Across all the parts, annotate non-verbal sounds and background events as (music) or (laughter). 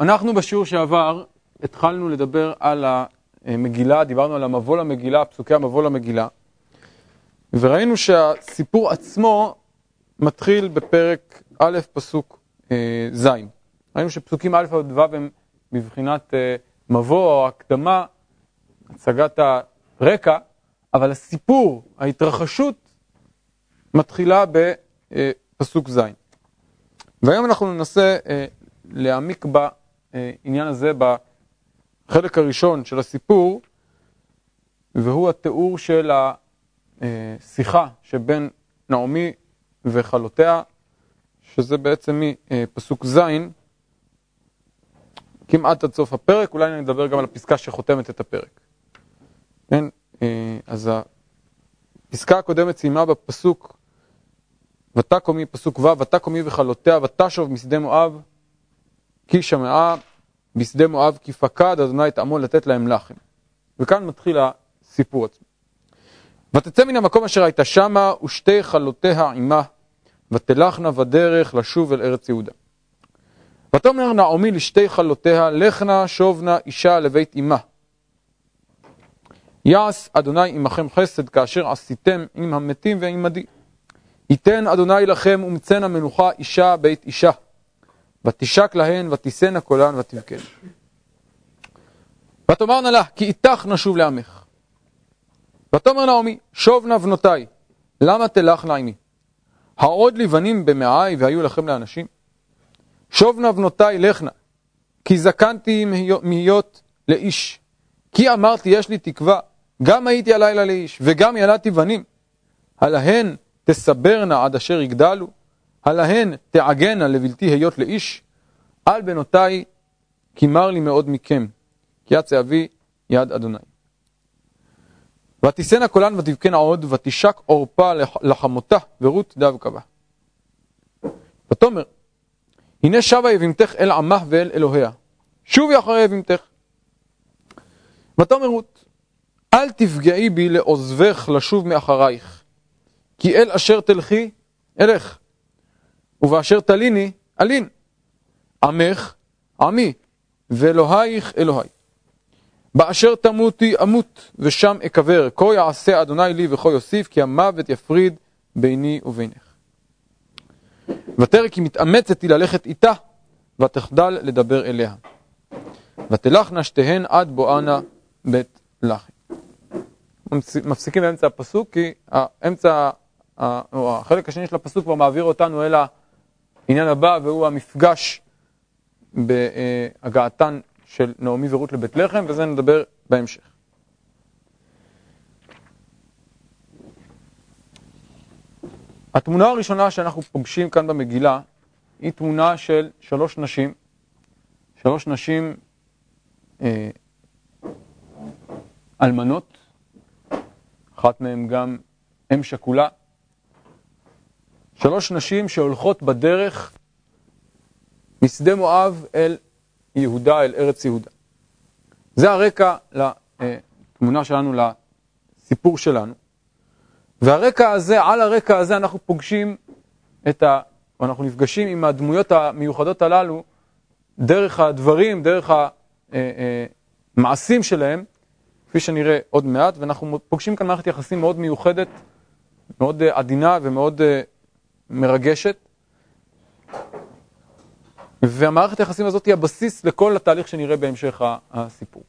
אנחנו בשיעור שעבר התחלנו לדבר על המגילה, דיברנו על המבוא למגילה, פסוקי המבוא למגילה, וראינו שהסיפור עצמו מתחיל בפרק א', פסוק אה, ז'. ראינו שפסוקים א' עד ו' הם מבחינת אה, מבוא או הקדמה, הצגת הרקע, אבל הסיפור, ההתרחשות, מתחילה בפסוק ז'. והיום אנחנו ננסה אה, להעמיק בעניין הזה בחלק הראשון של הסיפור, והוא התיאור של השיחה שבין נעמי וחלותיה, שזה בעצם מפסוק ז', כמעט עד סוף הפרק, אולי אני אדבר גם על הפסקה שחותמת את הפרק. כן, אה, אז הפסקה הקודמת סיימה בפסוק ותקומי, פסוק ו', ותקומי וחלותיה, ותשוב משדה מואב, כי שמעה בשדה מואב, כי פקד אדוני את עמו לתת להם לחם. וכאן מתחיל הסיפור עצמו. ותצא מן המקום אשר הייתה שמה, ושתי חלותיה עמה, ותלכנה בדרך לשוב אל ארץ יהודה. ותאמר נעמי לשתי חלותיה, לכנה שובנה אישה לבית אמה. יעש אדוני עמכם חסד כאשר עשיתם עם המתים ועמדי. ייתן אדוני לכם ומצאנה מנוחה אישה בית אישה. ותשק להן ותישאנה קולן ותבכן. ותאמרנה לה כי איתך נשוב לעמך. ותאמר נעמי שוב נא בנותיי למה תלכנה עמי? העוד לי בנים במעי והיו לכם לאנשים? שוב נא בנותיי לכנה כי זקנתי מהיות לאיש כי אמרתי יש לי תקווה גם הייתי הלילה לאיש וגם ילדתי בנים הלהן תסברנה עד אשר יגדלו, הלהן תעגנה לבלתי היות לאיש, על בנותיי כי מר לי מאוד מכם, כי יצא אבי יד אדוני. ותישאנה קולן ותבכנה עוד, ותשק עורפה לחמותה, ורות דווקא בה. ותאמר, הנה שבה יבימתך אל עמה ואל אלוהיה, שובי אחרי יבימתך. ותאמר רות, אל תפגעי בי לעוזבך לשוב מאחרייך. כי אל אשר תלכי, אלך, ובאשר תליני, אלין. עמך, עמי, ואלוהיך, אלוהי. באשר תמותי, אמות, ושם אקבר. כה יעשה אדוני לי וכה יוסיף, כי המוות יפריד ביני ובינך. ותרא כי מתאמצת היא ללכת איתה, ותחדל לדבר אליה. ותלכנה שתיהן עד בואנה בית לחם. מפסיקים באמצע הפסוק, כי האמצע או החלק השני של הפסוק כבר מעביר אותנו אל העניין הבא, והוא המפגש בהגעתן של נעמי ורות לבית לחם, וזה נדבר בהמשך. התמונה הראשונה שאנחנו פוגשים כאן במגילה היא תמונה של שלוש נשים, שלוש נשים אה, אלמנות, אחת מהן גם אם שכולה, שלוש נשים שהולכות בדרך משדה מואב אל יהודה, אל ארץ יהודה. זה הרקע לתמונה שלנו, לסיפור שלנו. והרקע הזה, על הרקע הזה אנחנו פוגשים את ה... או אנחנו נפגשים עם הדמויות המיוחדות הללו דרך הדברים, דרך המעשים שלהם, כפי שנראה עוד מעט, ואנחנו פוגשים כאן מערכת יחסים מאוד מיוחדת, מאוד עדינה ומאוד מרגשת, והמערכת היחסים הזאת היא הבסיס לכל התהליך שנראה בהמשך הסיפור.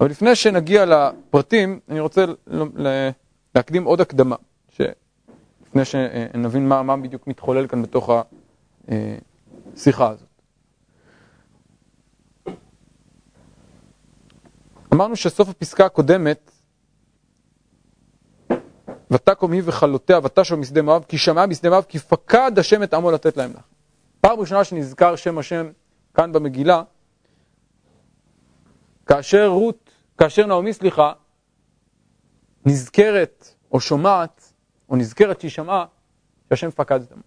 אבל לפני שנגיע לפרטים, אני רוצה להקדים עוד הקדמה, לפני שנבין מה, מה בדיוק מתחולל כאן בתוך השיחה הזאת. אמרנו שסוף הפסקה הקודמת ותקום היא וכלותיה ותשוב משדה מואב, כי שמעה בשדה מואב, כי פקד השם את עמו לתת להם לך. פעם ראשונה שנזכר שם השם כאן במגילה, כאשר רות, כאשר נעמי, סליחה, נזכרת או שומעת, או נזכרת שהיא שמעה, שהשם פקד את עמו.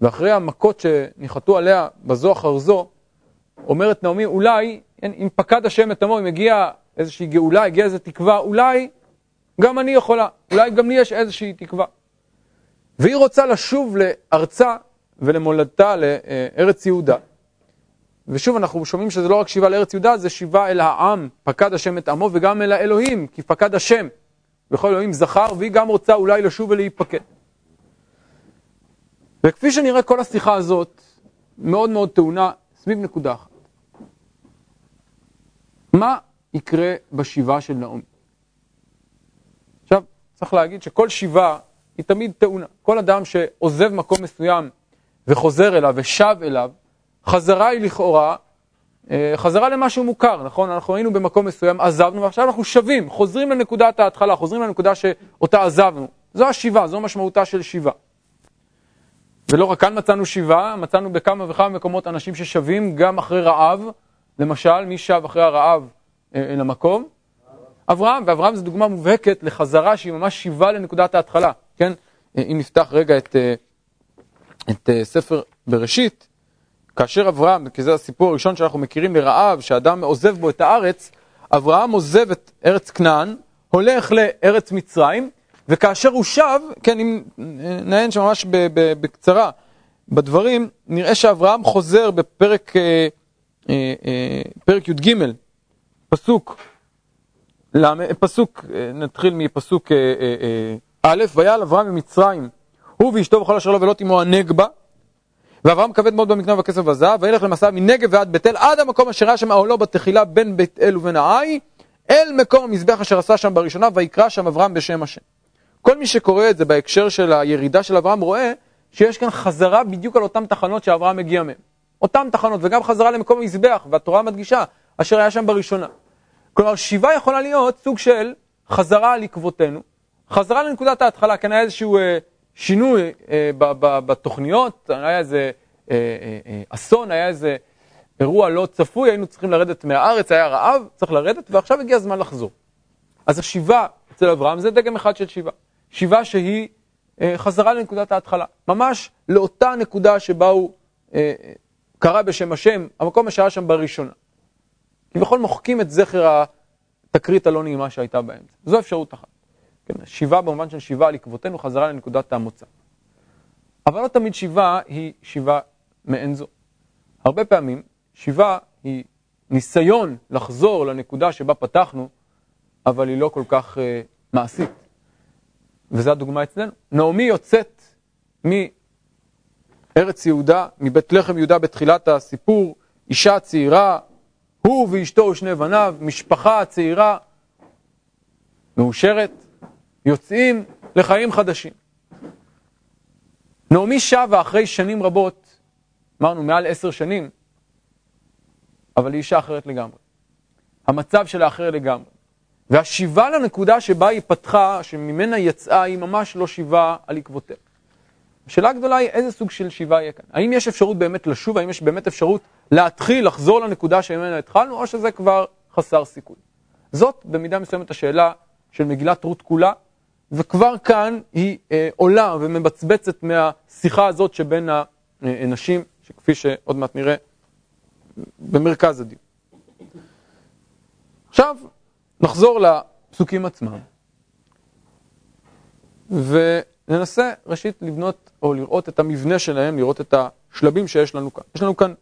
ואחרי המכות שניחתו עליה בזו אחר זו, אומרת נעמי, אולי, אם פקד השם את עמו, אם הגיעה איזושהי גאולה, הגיעה איזו תקווה, אולי גם אני יכולה, אולי גם לי יש איזושהי תקווה. והיא רוצה לשוב לארצה ולמולדתה, לארץ יהודה. ושוב, אנחנו שומעים שזה לא רק שיבה לארץ יהודה, זה שיבה אל העם, פקד השם את עמו, וגם אל האלוהים, כי פקד השם. וכל אלוהים זכר, והיא גם רוצה אולי לשוב ולהיפקד. וכפי שנראה, כל השיחה הזאת מאוד מאוד טעונה סביב נקודה אחת. מה יקרה בשיבה של נעמי? צריך להגיד שכל שיבה היא תמיד טעונה. כל אדם שעוזב מקום מסוים וחוזר אליו ושב אליו, חזרה היא לכאורה אה, חזרה למשהו מוכר, נכון? אנחנו היינו במקום מסוים, עזבנו, ועכשיו אנחנו שבים, חוזרים לנקודת ההתחלה, חוזרים לנקודה שאותה עזבנו. זו השיבה, זו משמעותה של שיבה. ולא רק כאן מצאנו שיבה, מצאנו בכמה וכמה מקומות אנשים ששבים גם אחרי רעב. למשל, מי שב אחרי הרעב אה, אל המקום? אברהם, ואברהם זו דוגמה מובהקת לחזרה שהיא ממש שיבה לנקודת ההתחלה, כן? אה, אם נפתח רגע את, את ספר בראשית, כאשר אברהם, כי זה הסיפור הראשון שאנחנו מכירים לרעב, שאדם עוזב בו את הארץ, אברהם עוזב את ארץ כנען, הולך לארץ מצרים, וכאשר הוא שב, כן, אם נעיין שם ממש בקצרה בדברים, נראה שאברהם חוזר בפרק אה, אה, אה, י"ג, פסוק, פסוק, נתחיל מפסוק א', ויעל אברהם ממצרים, הוא ואשתו וכל אשר לו ולא תימו הנגבה, ואברהם כבד מאוד במקנה ובכסף והזהב, וילך למסע מנגב ועד בית אל, עד המקום אשר היה שם אהלו בתחילה בין בית אל ובין העי, אל מקום המזבח אשר עשה שם בראשונה, ויקרא שם אברהם בשם השם. כל מי שקורא את זה בהקשר של הירידה של אברהם רואה שיש כאן חזרה בדיוק על אותן תחנות שאברהם מגיע מהן. אותן תחנות, וגם חזרה למקום המזבח, והתורה מדגישה, אשר היה שם בראשונה. כלומר, שיבה יכולה להיות סוג של חזרה על עקבותינו, חזרה לנקודת ההתחלה, כן היה איזשהו אה, שינוי אה, בתוכניות, היה איזה אה, אה, אה, אסון, היה איזה אירוע לא צפוי, היינו צריכים לרדת מהארץ, היה רעב, צריך לרדת, ועכשיו הגיע הזמן לחזור. אז השיבה אצל אברהם זה דגם אחד של שיבה. שיבה שהיא אה, חזרה לנקודת ההתחלה, ממש לאותה נקודה שבה הוא אה, קרא בשם השם, המקום שהיה שם בראשונה. כביכול מוחקים את זכר התקרית הלא נעימה שהייתה באמצע. זו אפשרות אחת. כן, שיבה במובן של שיבה על עקבותינו חזרה לנקודת המוצא. אבל לא תמיד שיבה היא שיבה מעין זו. הרבה פעמים שיבה היא ניסיון לחזור לנקודה שבה פתחנו, אבל היא לא כל כך uh, מעשית. וזו הדוגמה אצלנו. נעמי יוצאת מארץ יהודה, מבית לחם יהודה בתחילת הסיפור, אישה צעירה, הוא ואשתו ושני בניו, משפחה צעירה, מאושרת, יוצאים לחיים חדשים. נעמי שבה אחרי שנים רבות, אמרנו מעל עשר שנים, אבל היא אישה אחרת לגמרי. המצב שלה אחר לגמרי. והשיבה לנקודה שבה היא פתחה, שממנה יצאה, היא ממש לא שיבה על עקבותיה. השאלה הגדולה היא איזה סוג של שיבה יהיה כאן. האם יש אפשרות באמת לשוב, האם יש באמת אפשרות להתחיל, לחזור לנקודה שממנה התחלנו, או שזה כבר חסר סיכוי. זאת במידה מסוימת השאלה של מגילת רות כולה, וכבר כאן היא אה, עולה ומבצבצת מהשיחה הזאת שבין הנשים, שכפי שעוד מעט נראה, במרכז הדיון. עכשיו, נחזור לפסוקים עצמם, וננסה ראשית לבנות או לראות את המבנה שלהם, לראות את השלבים שיש לנו כאן. יש לנו כאן,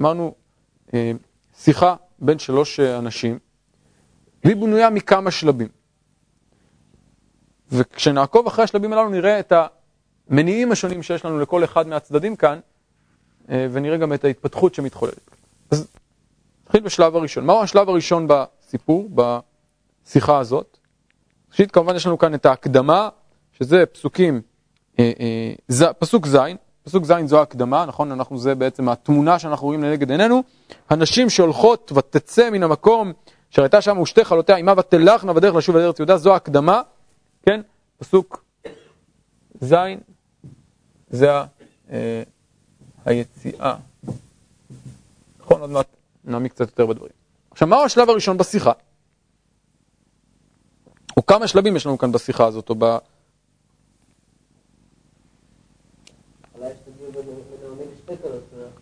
אמרנו, אה, שיחה בין שלוש אנשים, והיא בנויה מכמה שלבים. וכשנעקוב אחרי השלבים הללו נראה את המניעים השונים שיש לנו לכל אחד מהצדדים כאן, אה, ונראה גם את ההתפתחות שמתחוללת. אז נתחיל בשלב הראשון. מהו השלב הראשון בסיפור, בשיחה הזאת? ראשית, כמובן יש לנו כאן את ההקדמה, שזה פסוקים, אה, אה, ז, פסוק ז', פסוק ז' זו ההקדמה, נכון? אנחנו, זה בעצם התמונה שאנחנו רואים לנגד עינינו. הנשים שהולכות ותצא מן המקום, שהייתה שם ושתי חלותיה עמה ותלכנה בדרך לשוב לארץ יהודה, זו ההקדמה. כן? פסוק ז', זה אה, היציאה. נכון, עוד מעט נעמיק קצת יותר בדברים. עכשיו, מהו השלב הראשון בשיחה? או כמה שלבים יש לנו כאן בשיחה הזאת, או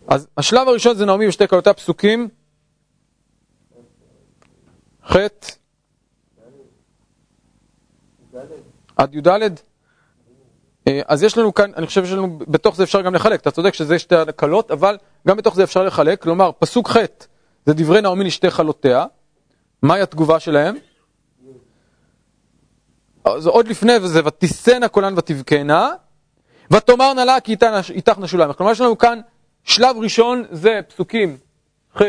אז השלב הראשון זה נעמי ושתי קלותיה פסוקים ח' עד י"ד? אה, אז יש לנו כאן, אני חושב שלנו, בתוך זה אפשר גם לחלק, אתה צודק שזה שתי הקלות, אבל גם בתוך זה אפשר לחלק, כלומר, פסוק ח' זה דברי נעמי לשתי חלותיה, מהי התגובה שלהם? אז עוד לפני וזה, ותישאנה קולן ותבכנה, ותאמרנה לה כי איתך נשו להם. כלומר, יש לנו כאן שלב ראשון, זה פסוקים ח'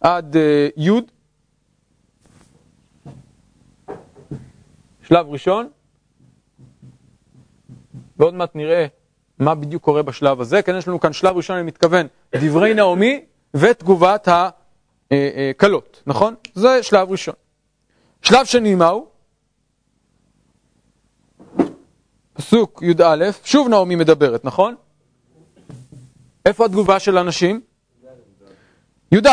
עד uh, י', שלב ראשון, ועוד מעט נראה מה בדיוק קורה בשלב הזה. כן, יש לנו כאן שלב ראשון, אני מתכוון, דברי נעמי ותגובת הכלות, נכון? זה שלב ראשון. שלב שני מהו? פסוק י"א, שוב נעמי מדברת, נכון? איפה התגובה של הנשים? י"ד,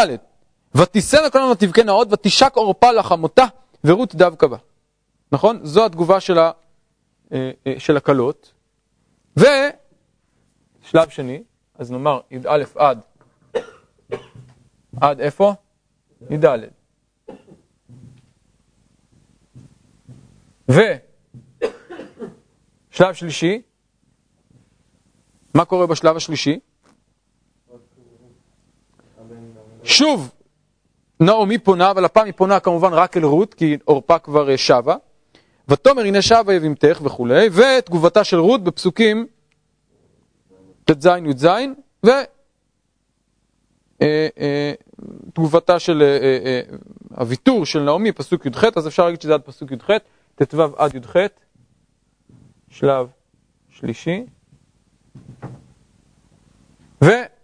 ותישאנה כל הזמן ותבכנה עוד ותשק עורפה לחמותה ורות דווקא בה. נכון? זו התגובה של, ה, אה, אה, של הקלות. ושלב שני, אז נאמר י"א עד, עד איפה? י"ד. ושלב שלישי, מה קורה בשלב השלישי? שוב, נעמי פונה, אבל הפעם היא פונה כמובן רק אל רות, כי עורפה כבר אה, שבה. ותאמר הנה שבה יבימתך וכולי, ותגובתה של רות בפסוקים ט"ז י"ז, ותגובתה אה, אה, של הוויתור של נעמי, פסוק י"ח, אז אפשר להגיד שזה עד פסוק י"ח, ט"ו עד י"ח, שלב שלישי.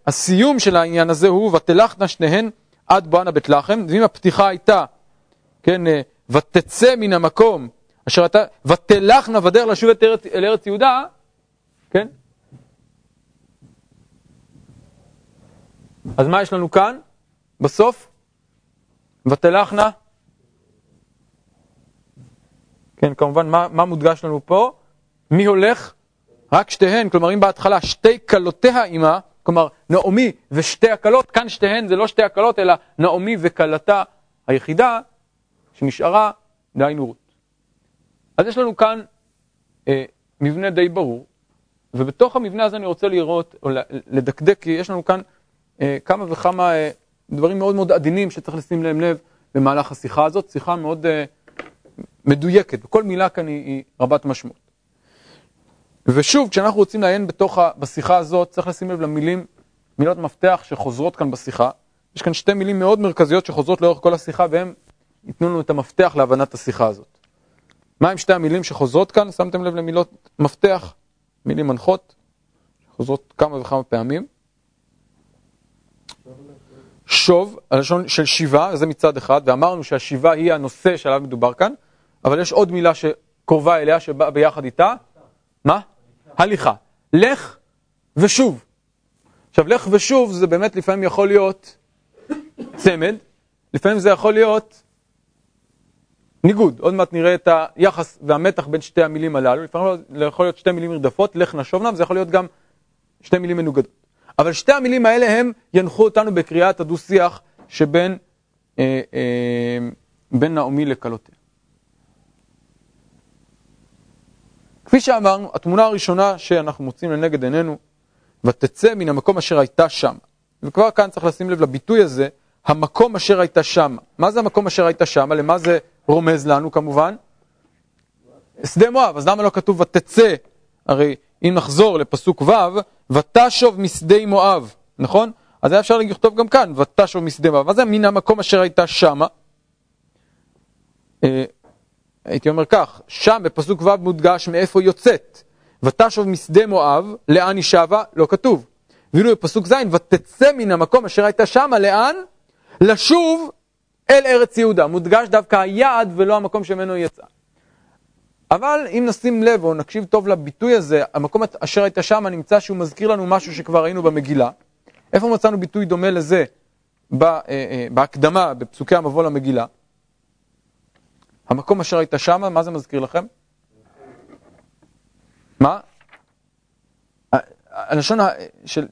והסיום של העניין הזה הוא, ותלכנה שניהן עד בואנה בית לחם, ואם הפתיחה הייתה, כן, אה, ותצא מן המקום אשר אתה, ותלכנה בדרך לשוב את ארץ, אל ארץ יהודה, כן? אז מה יש לנו כאן? בסוף? ותלכנה? כן, כמובן, מה, מה מודגש לנו פה? מי הולך? רק שתיהן, כלומר אם בהתחלה שתי כלותיה עימה, כלומר נעמי ושתי הכלות, כאן שתיהן זה לא שתי הכלות אלא נעמי וכלתה היחידה שנשארה, דהיינו רות. אז יש לנו כאן אה, מבנה די ברור, ובתוך המבנה הזה אני רוצה לראות, או לדקדק, כי יש לנו כאן אה, כמה וכמה אה, דברים מאוד מאוד עדינים שצריך לשים להם לב במהלך השיחה הזאת, שיחה מאוד אה, מדויקת, וכל מילה כאן היא, היא רבת משמעות. ושוב, כשאנחנו רוצים לעיין בתוך, בשיחה הזאת, צריך לשים לב למילים, מילות מפתח שחוזרות כאן בשיחה. יש כאן שתי מילים מאוד מרכזיות שחוזרות לאורך כל השיחה, והם ייתנו לנו את המפתח להבנת השיחה הזאת. מהם שתי המילים שחוזרות כאן? שמתם לב למילות מפתח, מילים מנחות, שחוזרות כמה וכמה פעמים. שוב, הלשון של שיבה, זה מצד אחד, ואמרנו שהשיבה היא הנושא שעליו מדובר כאן, אבל יש עוד מילה שקרובה אליה, שבאה ביחד איתה. מה? הליכה. לך ושוב. עכשיו, לך ושוב זה באמת לפעמים יכול להיות צמד, לפעמים זה יכול להיות ניגוד. עוד מעט נראה את היחס והמתח בין שתי המילים הללו. לפעמים זה יכול להיות שתי מילים נרדפות, לך נשובנה, וזה יכול להיות גם שתי מילים מנוגדות. אבל שתי המילים האלה הם ינחו אותנו בקריאת הדו-שיח שבין אה, אה, בין נעמי לכלותיה. כפי שאמרנו, התמונה הראשונה שאנחנו מוצאים לנגד עינינו, ותצא מן המקום אשר הייתה שם. וכבר כאן צריך לשים לב לביטוי הזה, המקום אשר הייתה שם. מה זה המקום אשר הייתה שם? למה זה רומז לנו כמובן? שדה מואב, אז למה לא כתוב ותצא? הרי אם נחזור לפסוק ו', ותשוב משדה מואב, נכון? אז היה אפשר לכתוב גם כאן, ותשוב משדה מואב. מה זה מן המקום אשר הייתה שמה? הייתי אומר כך, שם בפסוק ו' מודגש מאיפה יוצאת. ותשוב משדה מואב, לאן היא שבה? לא כתוב. ואילו בפסוק ז', ותצא מן המקום אשר הייתה שמה, לאן? לשוב אל ארץ יהודה. מודגש דווקא היעד ולא המקום שממנו היא יצאה. אבל אם נשים לב או נקשיב טוב לביטוי הזה, המקום אשר הייתה שמה נמצא שהוא מזכיר לנו משהו שכבר ראינו במגילה. איפה מצאנו ביטוי דומה לזה אה, אה, בהקדמה, בפסוקי המבוא למגילה? המקום אשר היית שמה, מה זה מזכיר לכם? מה? הלשון של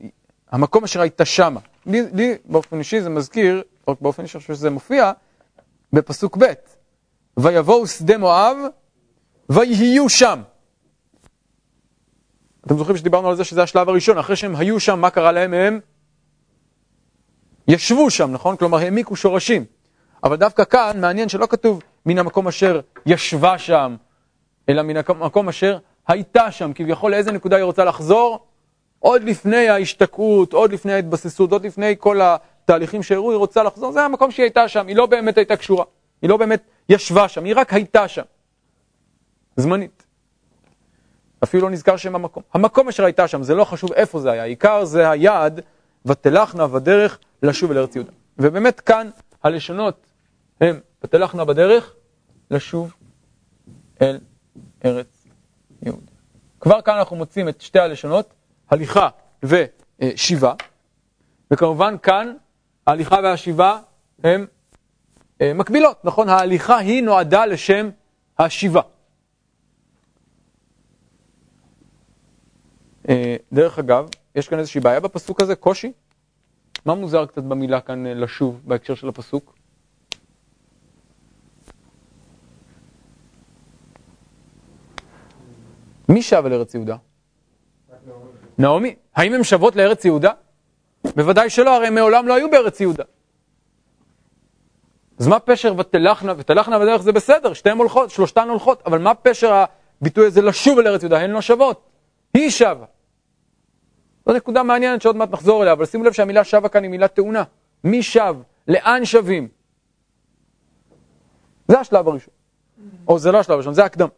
המקום אשר היית שמה. לי, לי באופן אישי זה מזכיר, או באופן אישי חושב שזה מופיע, בפסוק ב' ויבואו שדה מואב ויהיו שם. אתם זוכרים שדיברנו על זה שזה השלב הראשון, אחרי שהם היו שם, מה קרה להם? הם ישבו שם, נכון? כלומר, העמיקו שורשים. אבל דווקא כאן, מעניין שלא כתוב מן המקום אשר ישבה שם, אלא מן המקום אשר הייתה שם. כביכול, לאיזה נקודה היא רוצה לחזור? עוד לפני ההשתקעות, עוד לפני ההתבססות, עוד לפני כל התהליכים שהראו, היא רוצה לחזור. זה המקום שהיא הייתה שם, היא לא באמת הייתה קשורה. היא לא באמת ישבה שם, היא רק הייתה שם. זמנית. אפילו לא נזכר שם המקום. המקום אשר הייתה שם, זה לא חשוב איפה זה היה, העיקר זה היעד, ותלכנה בדרך לשוב אל ארץ יהודה. ובאמת כאן הלשונות הם, ותלכנה בדרך לשוב אל ארץ יהודה. כבר כאן אנחנו מוצאים את שתי הלשונות, הליכה ושיבה, וכמובן כאן ההליכה והשיבה הן אה, מקבילות, נכון? ההליכה היא נועדה לשם השיבה. אה, דרך אגב, יש כאן איזושהי בעיה בפסוק הזה, קושי? מה מוזר קצת במילה כאן אה, לשוב בהקשר של הפסוק? מי שב אל ארץ יהודה? נעמי. האם הן שוות לארץ יהודה? בוודאי שלא, הרי מעולם לא היו בארץ יהודה. אז מה פשר ותלכנה, ותלכנה בדרך זה בסדר, שתיהן הולכות, שלושתן הולכות, אבל מה פשר הביטוי הזה לשוב אל ארץ יהודה? הן לא שוות. היא שבה. זו נקודה מעניינת שעוד מעט נחזור אליה, אבל שימו לב שהמילה שבה כאן היא מילה טעונה. מי שב? לאן שבים? זה השלב הראשון. או זה לא השלב הראשון, זה הקדם.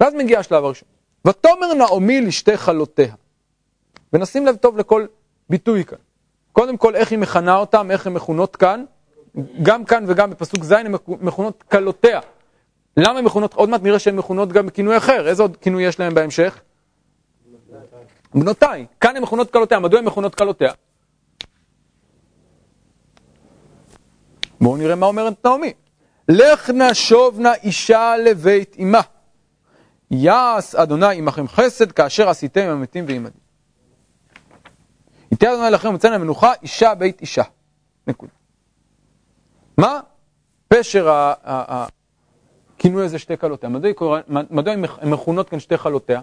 ואז מגיע השלב הראשון. ותאמר נעמי לשתי חלותיה. ונשים לב טוב לכל ביטוי כאן. קודם כל, איך היא מכנה אותם, איך הן מכונות כאן, גם כאן וגם בפסוק ז' הן מכונות כלותיה. למה הן מכונות, עוד מעט נראה שהן מכונות גם בכינוי אחר, איזה עוד כינוי יש להן בהמשך? בנותיי. כאן הן מכונות כלותיה, מדוע הן מכונות כלותיה? בואו נראה מה אומרת נעמי. לך נא שוב נא אישה לבית אמה. יעש אדוני עמכם חסד כאשר עשיתם עם המתים ועמדים. ייתן אדוני לכם ומצאנה מנוחה אישה בית אישה. נקודה. מה פשר הכינוי הזה שתי כלותיה? מדוע הן מכונות כאן שתי כלותיה?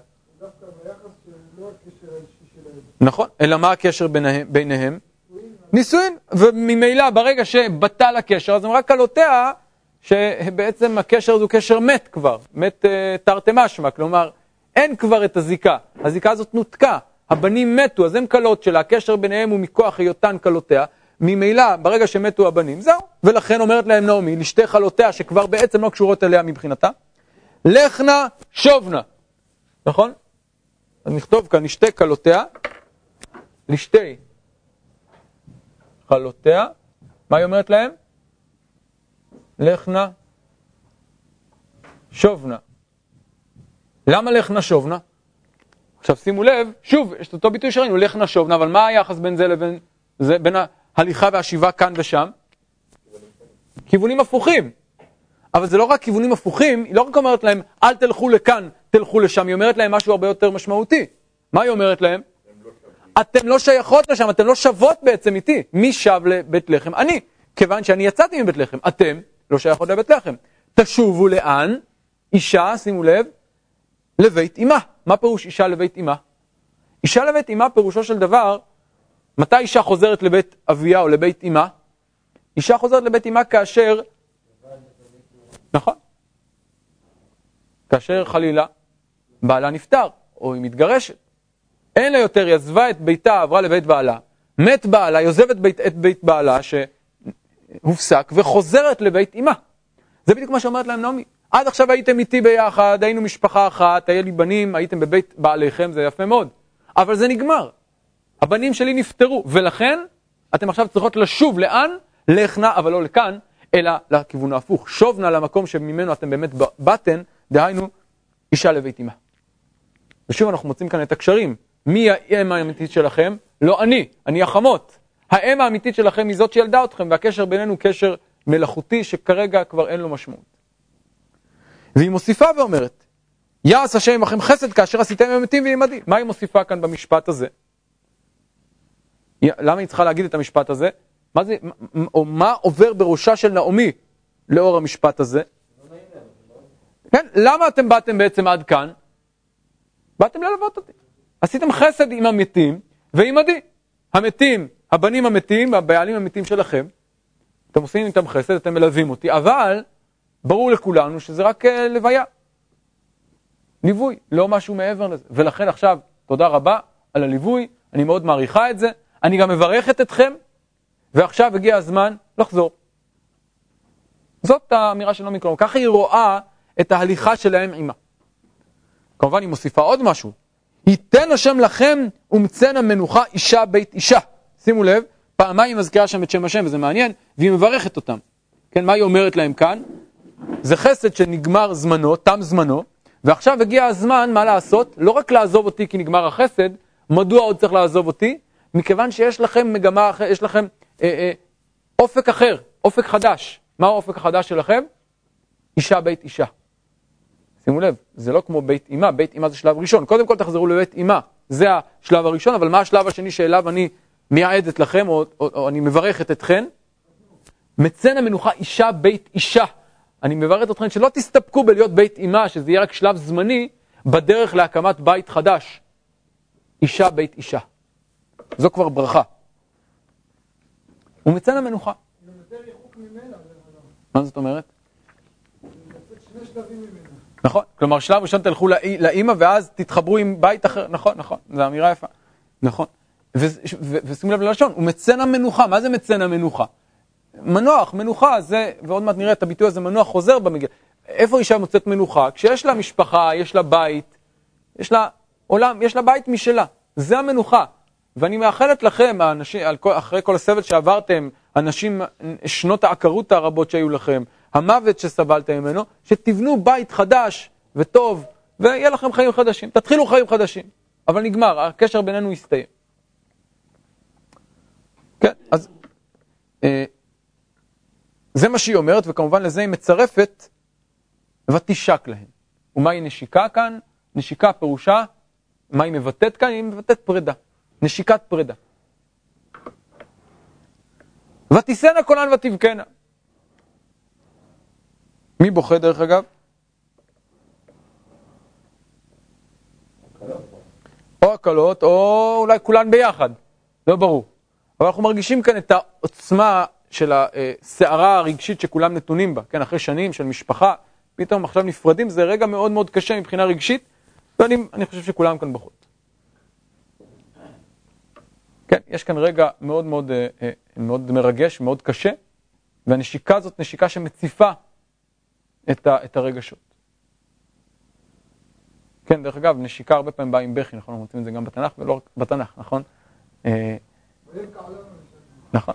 נכון, אלא מה הקשר ביניהם? נישואין, וממילא ברגע שבטל הקשר, אז הם רק כלותיה שבעצם הקשר הזה הוא קשר מת כבר, מת uh, תרתי משמע, כלומר אין כבר את הזיקה, הזיקה הזאת נותקה, הבנים מתו, אז הם כלות שלה, הקשר ביניהם הוא מכוח היותן כלותיה, ממילא ברגע שמתו הבנים, זהו, ולכן אומרת להם נעמי, לשתי כלותיה שכבר בעצם לא קשורות אליה מבחינתה, לכנה שובנה, נכון? אז נכתוב כאן לשתי כלותיה, לשתי כלותיה, מה היא אומרת להם? לכנה שובנה. למה לכנה שובנה? עכשיו שימו לב, שוב, יש את אותו ביטוי שראינו, לכנה שובנה, אבל מה היחס בין זה לבין זה, בין ההליכה והשיבה כאן ושם? כיוונים הפוכים. אבל זה לא רק כיוונים הפוכים, היא לא רק אומרת להם, אל תלכו לכאן, תלכו לשם, היא אומרת להם משהו הרבה יותר משמעותי. מה היא אומרת להם? אתם לא שייכות לשם, אתם לא שוות בעצם איתי. מי שב לבית לחם? אני. כיוון שאני יצאתי מבית לחם. אתם לא שייכות לבית לחם. תשובו לאן? אישה, שימו לב, לבית אמה. מה פירוש אישה לבית אמה? אישה לבית אמה פירושו של דבר, מתי אישה חוזרת לבית אביה או לבית אמה? אישה חוזרת לבית אמה כאשר... נכון. כאשר חלילה בעלה נפטר, או היא מתגרשת. אין לה יותר, היא עזבה את ביתה, עברה לבית בעלה. מת בעלה, היא עוזבת בית, את בית בעלה שהופסק, וחוזרת לבית אמה. זה בדיוק מה שאומרת להם נעמי. עד עכשיו הייתם איתי ביחד, היינו משפחה אחת, היה לי בנים, הייתם בבית בעליכם, זה יפה מאוד. אבל זה נגמר. הבנים שלי נפטרו, ולכן אתם עכשיו צריכות לשוב לאן? לך נא, אבל לא לכאן, אלא לכיוון ההפוך. שוב נא למקום שממנו אתם באמת באתן, דהיינו, אישה לבית אמה. ושוב אנחנו מוצאים כאן את הקשרים. מי האם האמיתית שלכם? לא אני, אני החמות. האם האמיתית שלכם היא זאת שילדה אתכם, והקשר בינינו קשר מלאכותי שכרגע כבר אין לו משמעות. והיא מוסיפה ואומרת, יעש השם עמכם חסד כאשר עשיתם אמיתים ועמדי. מה היא מוסיפה כאן במשפט הזה? למה היא צריכה להגיד את המשפט הזה? מה, זה, או מה עובר בראשה של נעמי לאור המשפט הזה? כן, למה אתם באתם בעצם עד כאן? באתם ללוות אותי. עשיתם חסד עם המתים ועימדי. המתים, הבנים המתים, הבעלים המתים שלכם, אתם עושים איתם חסד, אתם מלווים אותי, אבל ברור לכולנו שזה רק אה, לוויה. ליווי, לא משהו מעבר לזה. ולכן עכשיו, תודה רבה על הליווי, אני מאוד מעריכה את זה, אני גם מברכת אתכם, ועכשיו הגיע הזמן לחזור. זאת האמירה של נעמי קלומר, ככה היא רואה את ההליכה שלהם עימה. כמובן היא מוסיפה עוד משהו, ייתן השם לכם ומצאנה מנוחה אישה בית אישה. שימו לב, פעמיים מזכירה שם את שם השם, וזה מעניין, והיא מברכת אותם. כן, מה היא אומרת להם כאן? זה חסד שנגמר זמנו, תם זמנו, ועכשיו הגיע הזמן, מה לעשות? לא רק לעזוב אותי כי נגמר החסד, מדוע עוד צריך לעזוב אותי? מכיוון שיש לכם מגמה, יש לכם אה, אה, אופק אחר, אופק חדש. מה האופק החדש שלכם? אישה בית אישה. שימו לב, זה לא כמו בית אימה, בית אימה זה שלב ראשון. קודם כל תחזרו לבית אימה, זה השלב הראשון, אבל מה השלב השני שאליו אני מייעדת לכם, או, או, או אני מברכת אתכן? מצן המנוחה אישה בית אישה. אני מברכת אתכם שלא תסתפקו בלהיות בית אימה, שזה יהיה רק שלב זמני בדרך להקמת בית חדש. אישה בית אישה. זו כבר ברכה. ומצן המנוחה. מה זאת אומרת? נכון, כלומר שלב ראשון תלכו לאימא ואז תתחברו עם בית אחר, נכון, נכון, זו אמירה יפה, נכון. ושימו לב ללשון, הוא מצן המנוחה, מה זה מצן המנוחה? מנוח, מנוחה, זה, ועוד מעט נראה את הביטוי הזה, מנוח חוזר במגיל. איפה אישה מוצאת מנוחה? כשיש לה משפחה, יש לה בית, יש לה עולם, יש לה בית משלה, זה המנוחה. ואני מאחלת לכם, האנשים, אחרי כל הסבל שעברתם, אנשים, שנות העקרות הרבות שהיו לכם, המוות שסבלתם ממנו, שתבנו בית חדש וטוב, ויהיה לכם חיים חדשים. תתחילו חיים חדשים. אבל נגמר, הקשר בינינו יסתיים. כן, אז אה, זה מה שהיא אומרת, וכמובן לזה היא מצרפת ותשק להם. ומהי נשיקה כאן? נשיקה פירושה, מה היא מבטאת כאן? היא מבטאת פרידה. נשיקת פרידה. ותישאנה קולן ותבכנה. מי בוכה דרך אגב? או הקלות, או אולי כולן ביחד, לא ברור. אבל אנחנו מרגישים כאן את העוצמה של הסערה הרגשית שכולם נתונים בה, כן, אחרי שנים של משפחה, פתאום עכשיו נפרדים, זה רגע מאוד מאוד קשה מבחינה רגשית, ואני חושב שכולם כאן בוכות. כן, יש כאן רגע מאוד מאוד, אה, אה, מאוד מרגש, מאוד קשה, והנשיקה הזאת נשיקה שמציפה את, ה, את הרגשות. כן, דרך אגב, נשיקה הרבה פעמים באה עם בכי, נכון? אנחנו מוצאים את זה גם בתנ"ך ולא רק בתנ"ך, נכון? נכון.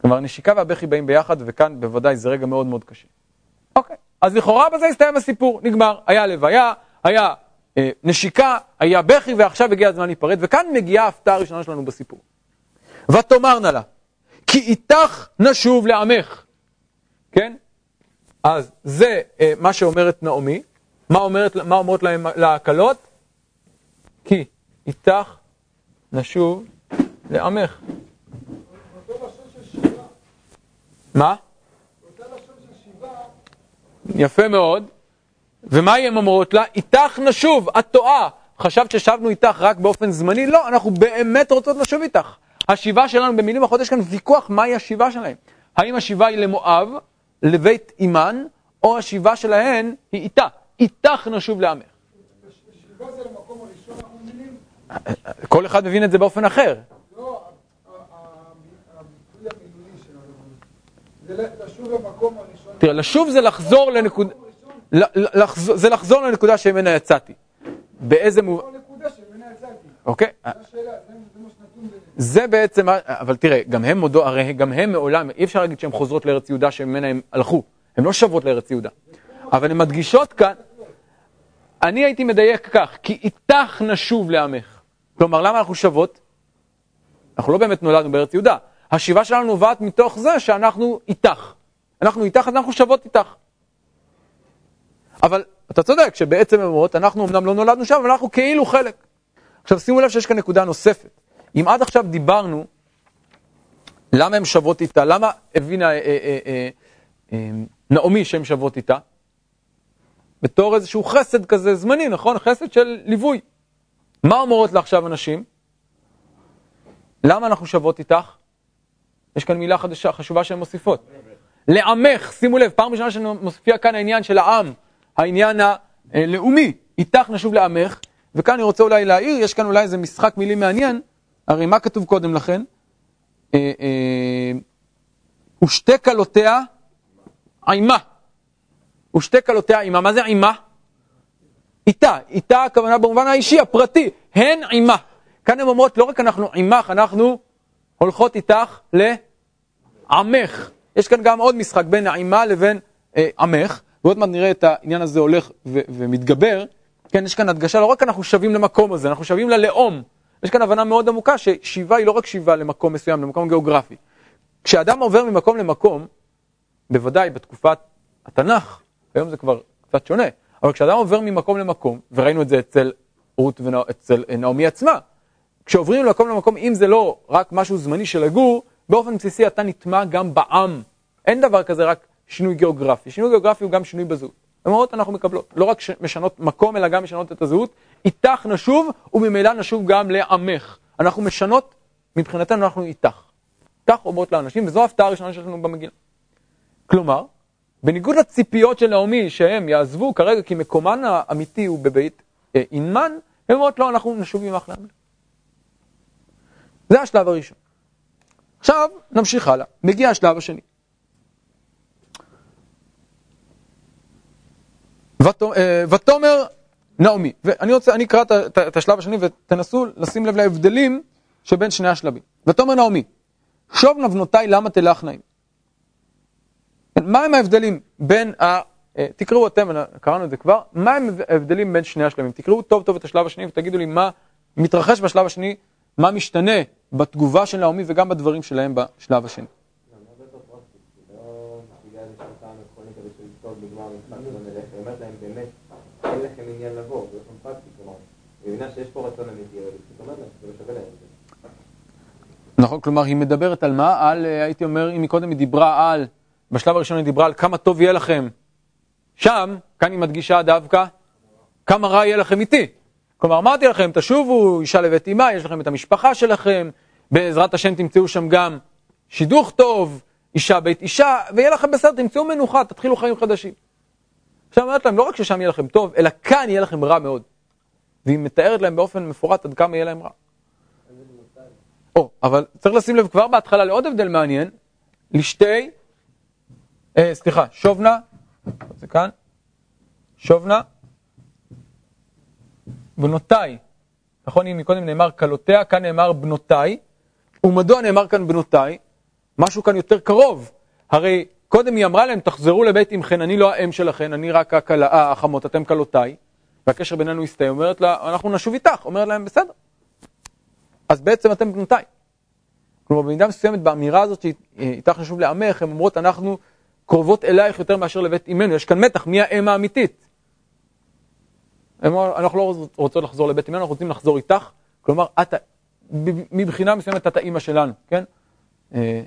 כלומר, נשיקה והבכי באים ביחד, וכאן בוודאי זה רגע מאוד מאוד קשה. אוקיי, אז לכאורה בזה הסתיים הסיפור, נגמר. היה לוויה, היה אה, נשיקה, היה בכי, ועכשיו הגיע הזמן להיפרד, וכאן מגיעה ההפתעה הראשונה שלנו בסיפור. ותאמרנה לה, כי איתך נשוב לעמך. כן? אז זה אה, מה שאומרת נעמי. מה, אומרת, מה אומרות להם להקלות? כי איתך נשוב לעמך. מה? יפה מאוד. ומה הן אומרות לה? איתך נשוב, את טועה. חשבת ששבנו איתך רק באופן זמני? לא, אנחנו באמת רוצות לשוב איתך. השיבה שלנו, במילים אחרות, יש כאן ויכוח מהי השיבה שלהם. האם השיבה היא למואב, לבית אימן, או השיבה שלהן היא איתה. איתך נשוב לעמך. כל אחד מבין את זה באופן אחר. זה לשוב למקום הראשון. תראה, לשוב זה לחזור לנקודה... זה לחזור לנקודה שממנה יצאתי. באיזה מובן... אוקיי. זה בעצם, אבל תראה, גם הם מודו, הרי גם הם מעולם, אי אפשר להגיד שהן חוזרות לארץ יהודה שממנה הם הלכו, הן לא שוות לארץ יהודה. אבל הן מדגישות כאן, אני הייתי מדייק כך, כי איתך נשוב לעמך. כלומר, למה אנחנו שוות? אנחנו לא באמת נולדנו בארץ יהודה. השיבה שלנו נובעת מתוך זה שאנחנו איתך. אנחנו איתך, אנחנו שוות איתך. אבל אתה צודק שבעצם אומרות, אנחנו אמנם לא נולדנו שם, אבל אנחנו כאילו חלק. עכשיו שימו לב שיש כאן נקודה נוספת. אם עד עכשיו דיברנו, למה הן שוות איתה? למה הבינה אה, אה, אה, אה, נעמי שהן שוות איתה? בתור איזשהו חסד כזה זמני, נכון? חסד של ליווי. מה אומרות לה עכשיו הנשים? למה אנחנו שוות איתך? יש כאן מילה חדשה, חשובה שהן מוסיפות. לעמך, שימו לב, פעם ראשונה שמופיע כאן העניין של העם, העניין הלאומי, איתך נשוב לעמך, וכאן אני רוצה אולי להעיר, יש כאן אולי איזה משחק מילים מעניין, הרי מה כתוב קודם לכן? אה, אה, ושתי כלותיה עימה. ושתי כלותיה עימה. מה זה עימה? איתה. איתה הכוונה במובן האישי, הפרטי. הן עימה. כאן הן אומרות, לא רק אנחנו עימך, אנחנו הולכות איתך לעמך. יש כאן גם עוד משחק בין העימה לבין אה, עמך, ועוד מעט נראה את העניין הזה הולך ו- ומתגבר. כן, יש כאן הדגשה, לא רק אנחנו שווים למקום הזה, אנחנו שווים ללאום. יש כאן הבנה מאוד עמוקה ששיבה היא לא רק שיבה למקום מסוים, למקום גיאוגרפי. כשאדם עובר ממקום למקום, בוודאי בתקופת התנ"ך, היום זה כבר קצת שונה, אבל כשאדם עובר ממקום למקום, וראינו את זה אצל רות ואצל נעמי עצמה, כשעוברים ממקום למקום, אם זה לא רק משהו זמני של לגור, באופן בסיסי אתה נטמע גם בעם. אין דבר כזה רק שינוי גיאוגרפי. שינוי גיאוגרפי הוא גם שינוי בזהות. אומרות אנחנו מקבלות, לא רק משנות מקום, אלא גם משנות את הזהות. איתך נשוב, וממילא נשוב גם לעמך. אנחנו משנות, מבחינתנו אנחנו איתך. כך אומרות לאנשים, וזו ההפתעה הראשונה שלנו במגילה. כלומר, בניגוד לציפיות של נעמי, שהם יעזבו כרגע כי מקומן האמיתי הוא בבית אה, אינמן, הם אומרות לא, אנחנו נשוב עמך לעמך. זה השלב הראשון. עכשיו נמשיך הלאה, מגיע השלב השני. אה, ותאמר נעמי, ואני רוצה, אני אקרא את השלב השני ותנסו לשים לב להבדלים שבין שני השלבים. ותאמר נעמי, שוב נבנותיי למה תלכנה עם. מה הם ההבדלים בין ה... אה, תקראו אתם, קראנו את זה כבר, מה הם ההבדלים בין שני השלבים? תקראו טוב טוב את השלב השני ותגידו לי מה מתרחש בשלב השני, מה משתנה בתגובה של נעמי וגם בדברים שלהם בשלב השני. נכון, כלומר היא מדברת על מה? על, אה, הייתי אומר, אם מקודם היא דיברה על, בשלב הראשון היא דיברה על כמה טוב יהיה לכם שם, כאן היא מדגישה דווקא, כמה רע יהיה לכם איתי. כלומר, אמרתי לכם, תשובו, אישה לבית אמה, יש לכם את המשפחה שלכם, בעזרת השם תמצאו שם גם שידוך טוב, אישה בית אישה, ויהיה לכם בסדר, תמצאו מנוחה, תתחילו חיים חדשים. עכשיו אומרת להם, לא רק ששם יהיה לכם טוב, אלא כאן יהיה לכם רע מאוד. והיא מתארת להם באופן מפורט עד כמה יהיה להם רע. או, אבל צריך לשים לב כבר בהתחלה לעוד הבדל מעניין, לשתי, אה, סליחה, שובנה, זה כאן, שובנה, בנותיי, נכון, אם מקודם נאמר כלותיה, כאן נאמר בנותיי, ומדוע נאמר כאן בנותיי? משהו כאן יותר קרוב, הרי קודם היא אמרה להם, תחזרו לבית עמכן, אני לא האם שלכן, אני רק הכלה, החמות, אתם כלותיי, והקשר בינינו הסתיים, אומרת לה, אנחנו נשוב איתך, אומרת להם, בסדר. אז בעצם אתם בנותיי. כלומר, במידה מסוימת, באמירה הזאת שאיתך נשוב לעמך, הן אומרות, אנחנו קרובות אלייך יותר מאשר לבית אמנו, יש כאן מתח, מי האם האמיתית? אנחנו לא רוצות לחזור לבית אמנו, אנחנו רוצים לחזור איתך, כלומר, את, מבחינה מסוימת את האימא שלנו, כן? אה,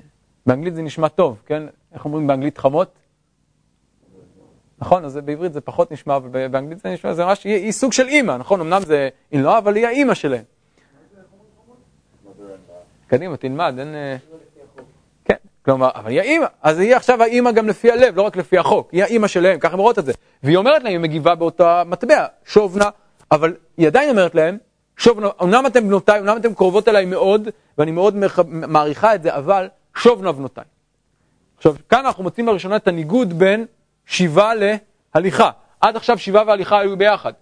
באנגלית זה נשמע טוב, כן? איך אומרים באנגלית חמות? נכון, אז בעברית זה פחות נשמע, אבל באנגלית זה נשמע, זה ממש, היא, היא סוג של אימא, נכון? אמנם זה היא לא, אבל היא האימא שלהם. קדימה, תלמד, אין... כלומר, אבל היא האימא, אז היא עכשיו האימא גם לפי הלב, לא רק לפי החוק, היא האימא שלהם, ככה הם רואות את זה. והיא אומרת להם, היא מגיבה באותה מטבע, שובנה, אבל היא עדיין אומרת להם, שובנה, אמנם אתם בנותיי, אמנם אתם קרובות אליי מאוד, ואני מאוד מעריכה את זה, אבל שובנה בנותיי. עכשיו, כאן אנחנו מוצאים לראשונה את הניגוד בין שיבה להליכה. עד עכשיו שיבה והליכה היו ביחד.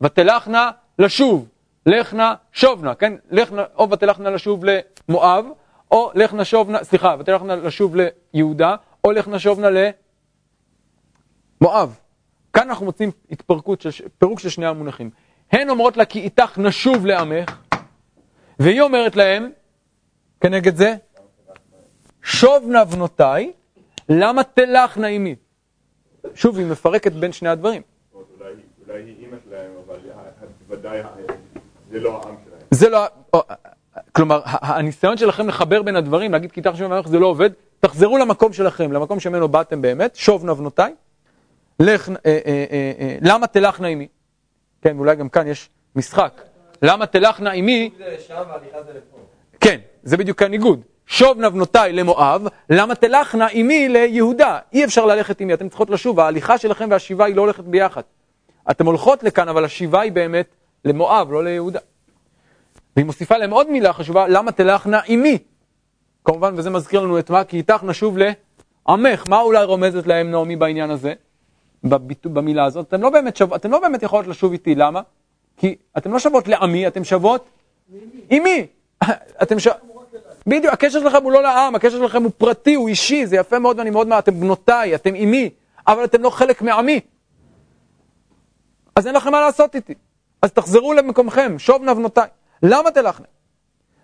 ותלכנה לשוב, לכנה שובנה, כן? לכנה, או ותלכנה לשוב למואב, או לכנה שובנה, סליחה, ותלכנה לשוב ליהודה, או לכנה שובנה למואב. כאן אנחנו מוצאים התפרקות, של, פירוק של שני המונחים. הן אומרות לה כי איתך נשוב לעמך, והיא אומרת להם, כנגד זה, שוב נא בנותיי, למה תלכנה עימי? שוב, היא מפרקת בין שני הדברים. אולי היא אימא שלהם, אבל ודאי זה לא העם שלהם. זה לא... כלומר, הניסיון שלכם לחבר בין הדברים, להגיד כי איתך שמעון זה לא עובד, תחזרו למקום שלכם, למקום שממנו באתם באמת, שוב נא בנותיי, לך, אה, אה, אה, למה תלכנה עימי? כן, אולי גם כאן יש משחק. למה תלכנה לפה. כן, זה בדיוק הניגוד. שוב נבנותיי למואב, למה תלכנה עמי ליהודה? אי אפשר ללכת עמי, אתן צריכות לשוב, ההליכה שלכם והשיבה היא לא הולכת ביחד. אתן הולכות לכאן, אבל השיבה היא באמת למואב, לא ליהודה. והיא מוסיפה להם עוד מילה חשובה, למה תלכנה עמי? כמובן, וזה מזכיר לנו את מה, כי איתך נשוב לעמך. מה אולי רומזת להם נעמי בעניין הזה? בביטו, במילה הזאת. אתם לא, באמת שוב, אתם לא באמת יכולות לשוב איתי, למה? כי אתם לא שוות לעמי, אתם שוות עמי. (laughs) אתם ש... בדיוק, הקשר שלכם הוא לא לעם, הקשר שלכם הוא פרטי, הוא אישי, זה יפה מאוד ואני מאוד מה, אתם בנותיי, אתם עמי, אבל אתם לא חלק מעמי. אז אין לכם מה לעשות איתי. אז תחזרו למקומכם, שוב נא בנותיי. למה תלכנה?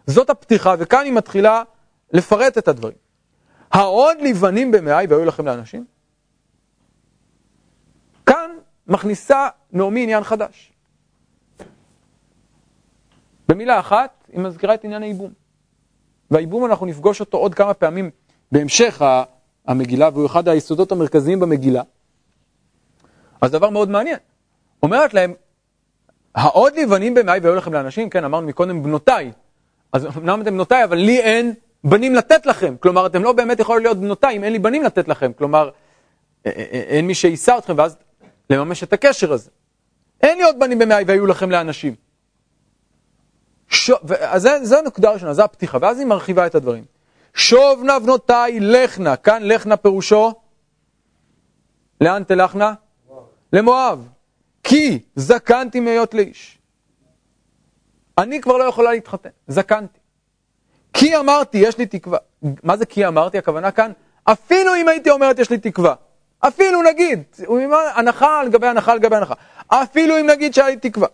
זאת הפתיחה, וכאן היא מתחילה לפרט את הדברים. העוד לבנים במאי והיו לכם לאנשים? כאן מכניסה נעמי עניין חדש. במילה אחת, היא מזכירה את עניין הייבום. והייבום אנחנו נפגוש אותו עוד כמה פעמים בהמשך המגילה, והוא אחד היסודות המרכזיים במגילה. אז דבר מאוד מעניין. אומרת להם, העוד לבנים במאי והיו לכם לאנשים, כן, אמרנו מקודם בנותיי. אז אמנם אתם בנותיי, אבל לי אין בנים לתת לכם. כלומר, אתם לא באמת יכולים להיות בנותיי אם אין לי בנים לתת לכם. כלומר, אין מי שיישא אתכם, ואז לממש את הקשר הזה. אין לי עוד בנים במאי והיו לכם לאנשים. ש... אז זה, זה הנקודה הראשונה, זה הפתיחה, ואז היא מרחיבה את הדברים. שוב נא בנותיי לכנה, כאן לכנה פירושו, לאן תלכנה? למואב. כי זקנתי מהיות לאיש. אני כבר לא יכולה להתחתן, זקנתי. כי אמרתי, יש לי תקווה. מה זה כי אמרתי? הכוונה כאן, אפילו אם הייתי אומרת יש לי תקווה. אפילו נגיד, הנחה על גבי הנחה על גבי הנחה. אפילו אם נגיד שהיה לי תקווה.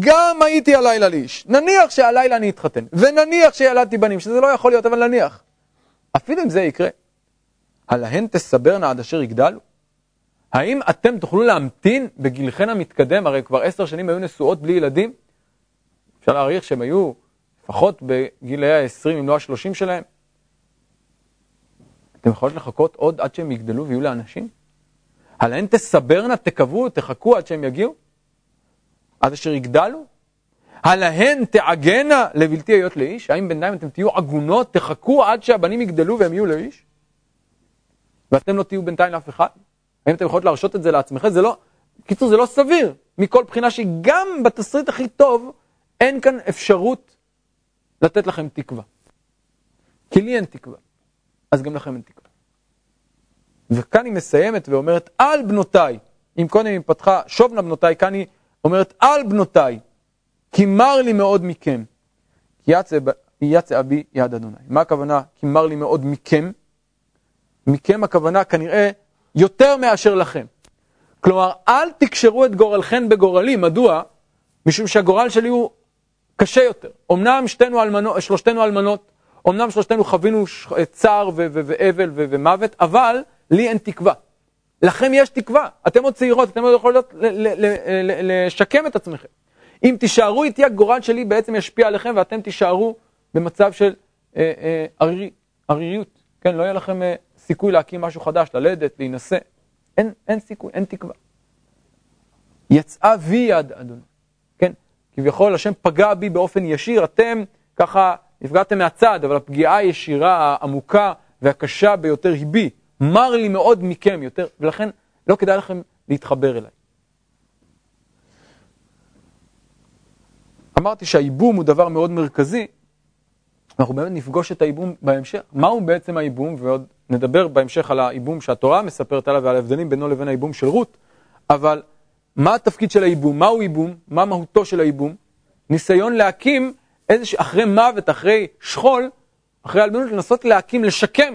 גם הייתי הלילה לאיש. נניח שהלילה אני אתחתן, ונניח שילדתי בנים, שזה לא יכול להיות, אבל נניח. אפילו אם זה יקרה, הלהן תסברנה עד אשר יגדלו? האם אתם תוכלו להמתין בגילכן המתקדם, הרי כבר עשר שנים היו נשואות בלי ילדים? אפשר להעריך שהם היו לפחות בגילי ה-20 אם לא ה-30 שלהם. אתם יכולים לחכות עוד עד שהם יגדלו ויהיו לאנשים? הלהן תסברנה, תקוו, תחכו עד שהם יגיעו? עד אשר יגדלו? הלהן תעגנה לבלתי היות לאיש? האם בינתיים אתם תהיו עגונות, תחכו עד שהבנים יגדלו והם יהיו לאיש? ואתם לא תהיו בינתיים לאף אחד? האם אתם יכולות להרשות את זה לעצמכם? זה לא, בקיצור, זה לא סביר, מכל בחינה שגם בתסריט הכי טוב, אין כאן אפשרות לתת לכם תקווה. כי לי אין תקווה, אז גם לכם אין תקווה. וכאן היא מסיימת ואומרת, על בנותיי, אם קודם היא פתחה, שובנה בנותיי, כאן היא אומרת, על בנותיי, כי מר לי מאוד מכם, כי יצא אבי יד אדוני. מה הכוונה, כי מר לי מאוד מכם? מכם הכוונה כנראה יותר מאשר לכם. כלומר, אל תקשרו את גורלכם בגורלי, מדוע? משום שהגורל שלי הוא קשה יותר. אמנם אלמנות, שלושתנו אלמנות, אמנם שלושתנו חווינו צער ואבל ומוות, אבל לי אין תקווה. לכם יש תקווה, אתם עוד צעירות, אתם עוד יכולות לשקם את עצמכם. אם תישארו איתי, הגורל שלי בעצם ישפיע עליכם ואתם תישארו במצב של אה, אה, עריריות. כן, לא יהיה לכם אה, סיכוי להקים משהו חדש, ללדת, להינשא. אין, אין סיכוי, אין תקווה. יצאה וי יד אדוני. כן, כביכול השם פגע בי באופן ישיר, אתם ככה נפגעתם מהצד, אבל הפגיעה הישירה, העמוקה והקשה ביותר היא בי. מר לי מאוד מכם יותר, ולכן לא כדאי לכם להתחבר אליי. אמרתי שהייבום הוא דבר מאוד מרכזי, אנחנו באמת נפגוש את הייבום בהמשך. מהו בעצם הייבום, ועוד נדבר בהמשך על הייבום שהתורה מספרת עליו ועל ההבדלים בינו לבין הייבום של רות, אבל מה התפקיד של הייבום? מהו ייבום? מה מהותו של הייבום? ניסיון להקים איזוש... אחרי מוות, אחרי שכול, אחרי אלמנות, לנסות להקים, לשקם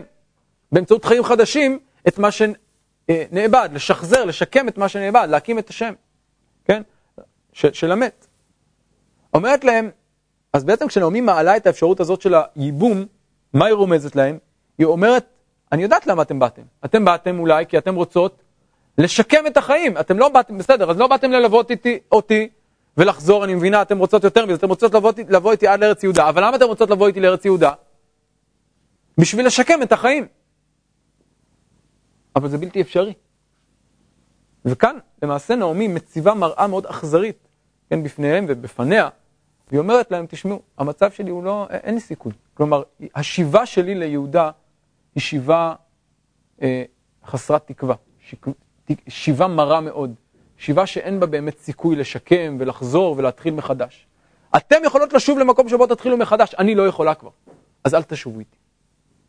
באמצעות חיים חדשים את מה שנאבד, לשחזר, לשקם את מה שנאבד, להקים את השם, כן? ש, של המת. אומרת להם, אז בעצם כשנעמי מעלה את האפשרות הזאת של הייבום, מה היא רומזת להם? היא אומרת, אני יודעת למה אתם באתם. אתם באתם אולי כי אתם רוצות לשקם את החיים. אתם לא באתם, בסדר, אז לא באתם ללוות איתי, אותי ולחזור, אני מבינה, אתם רוצות יותר מזה, אתם רוצות לבוא, לבוא איתי עד לארץ יהודה. אבל למה אתם רוצות לבוא איתי לארץ יהודה? בשביל לשקם את החיים. אבל זה בלתי אפשרי. וכאן, למעשה, נעמי מציבה מראה מאוד אכזרית כן, בפניהם ובפניה, והיא אומרת להם, תשמעו, המצב שלי הוא לא, אין לי סיכוי. כלומר, השיבה שלי ליהודה היא שיבה אה, חסרת תקווה, שיבה מרה מאוד, שיבה שאין בה באמת סיכוי לשקם ולחזור ולהתחיל מחדש. אתם יכולות לשוב למקום שבו תתחילו מחדש, אני לא יכולה כבר, אז אל תשובו איתי.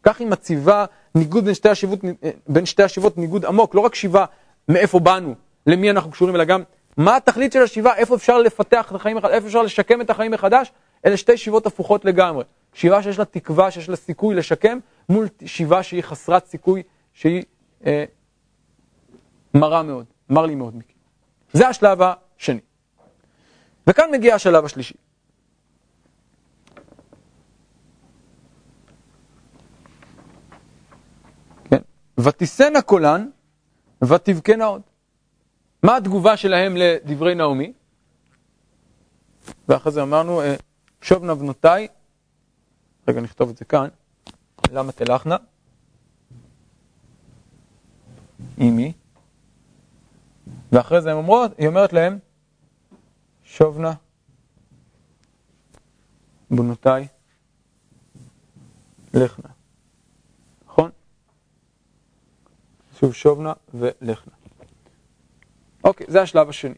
כך היא מציבה ניגוד בין שתי, השיבות, אה, בין שתי השיבות, ניגוד עמוק, לא רק שיבה מאיפה באנו, למי אנחנו קשורים, אלא גם מה התכלית של השיבה, איפה אפשר לפתח את החיים, איפה אפשר לשקם את החיים מחדש, אלה שתי שיבות הפוכות לגמרי. שיבה שיש לה תקווה, שיש לה סיכוי לשקם, מול שיבה שהיא חסרת סיכוי, שהיא אה, מרה מאוד, מר לי מאוד מיקי. זה השלב השני. וכאן מגיע השלב השלישי. כן, ותישנה קולן ותבכנה עוד. מה התגובה שלהם לדברי נעמי? ואחרי זה אמרנו, אה, שובנה בנותיי, רגע נכתוב את זה כאן, למה תלכנה? אימי. ואחרי זה הם אומרות, היא אומרת להם, שובנה בנותיי, לכנה. נכון? שוב שובנה ולכנה. אוקיי, זה השלב השני.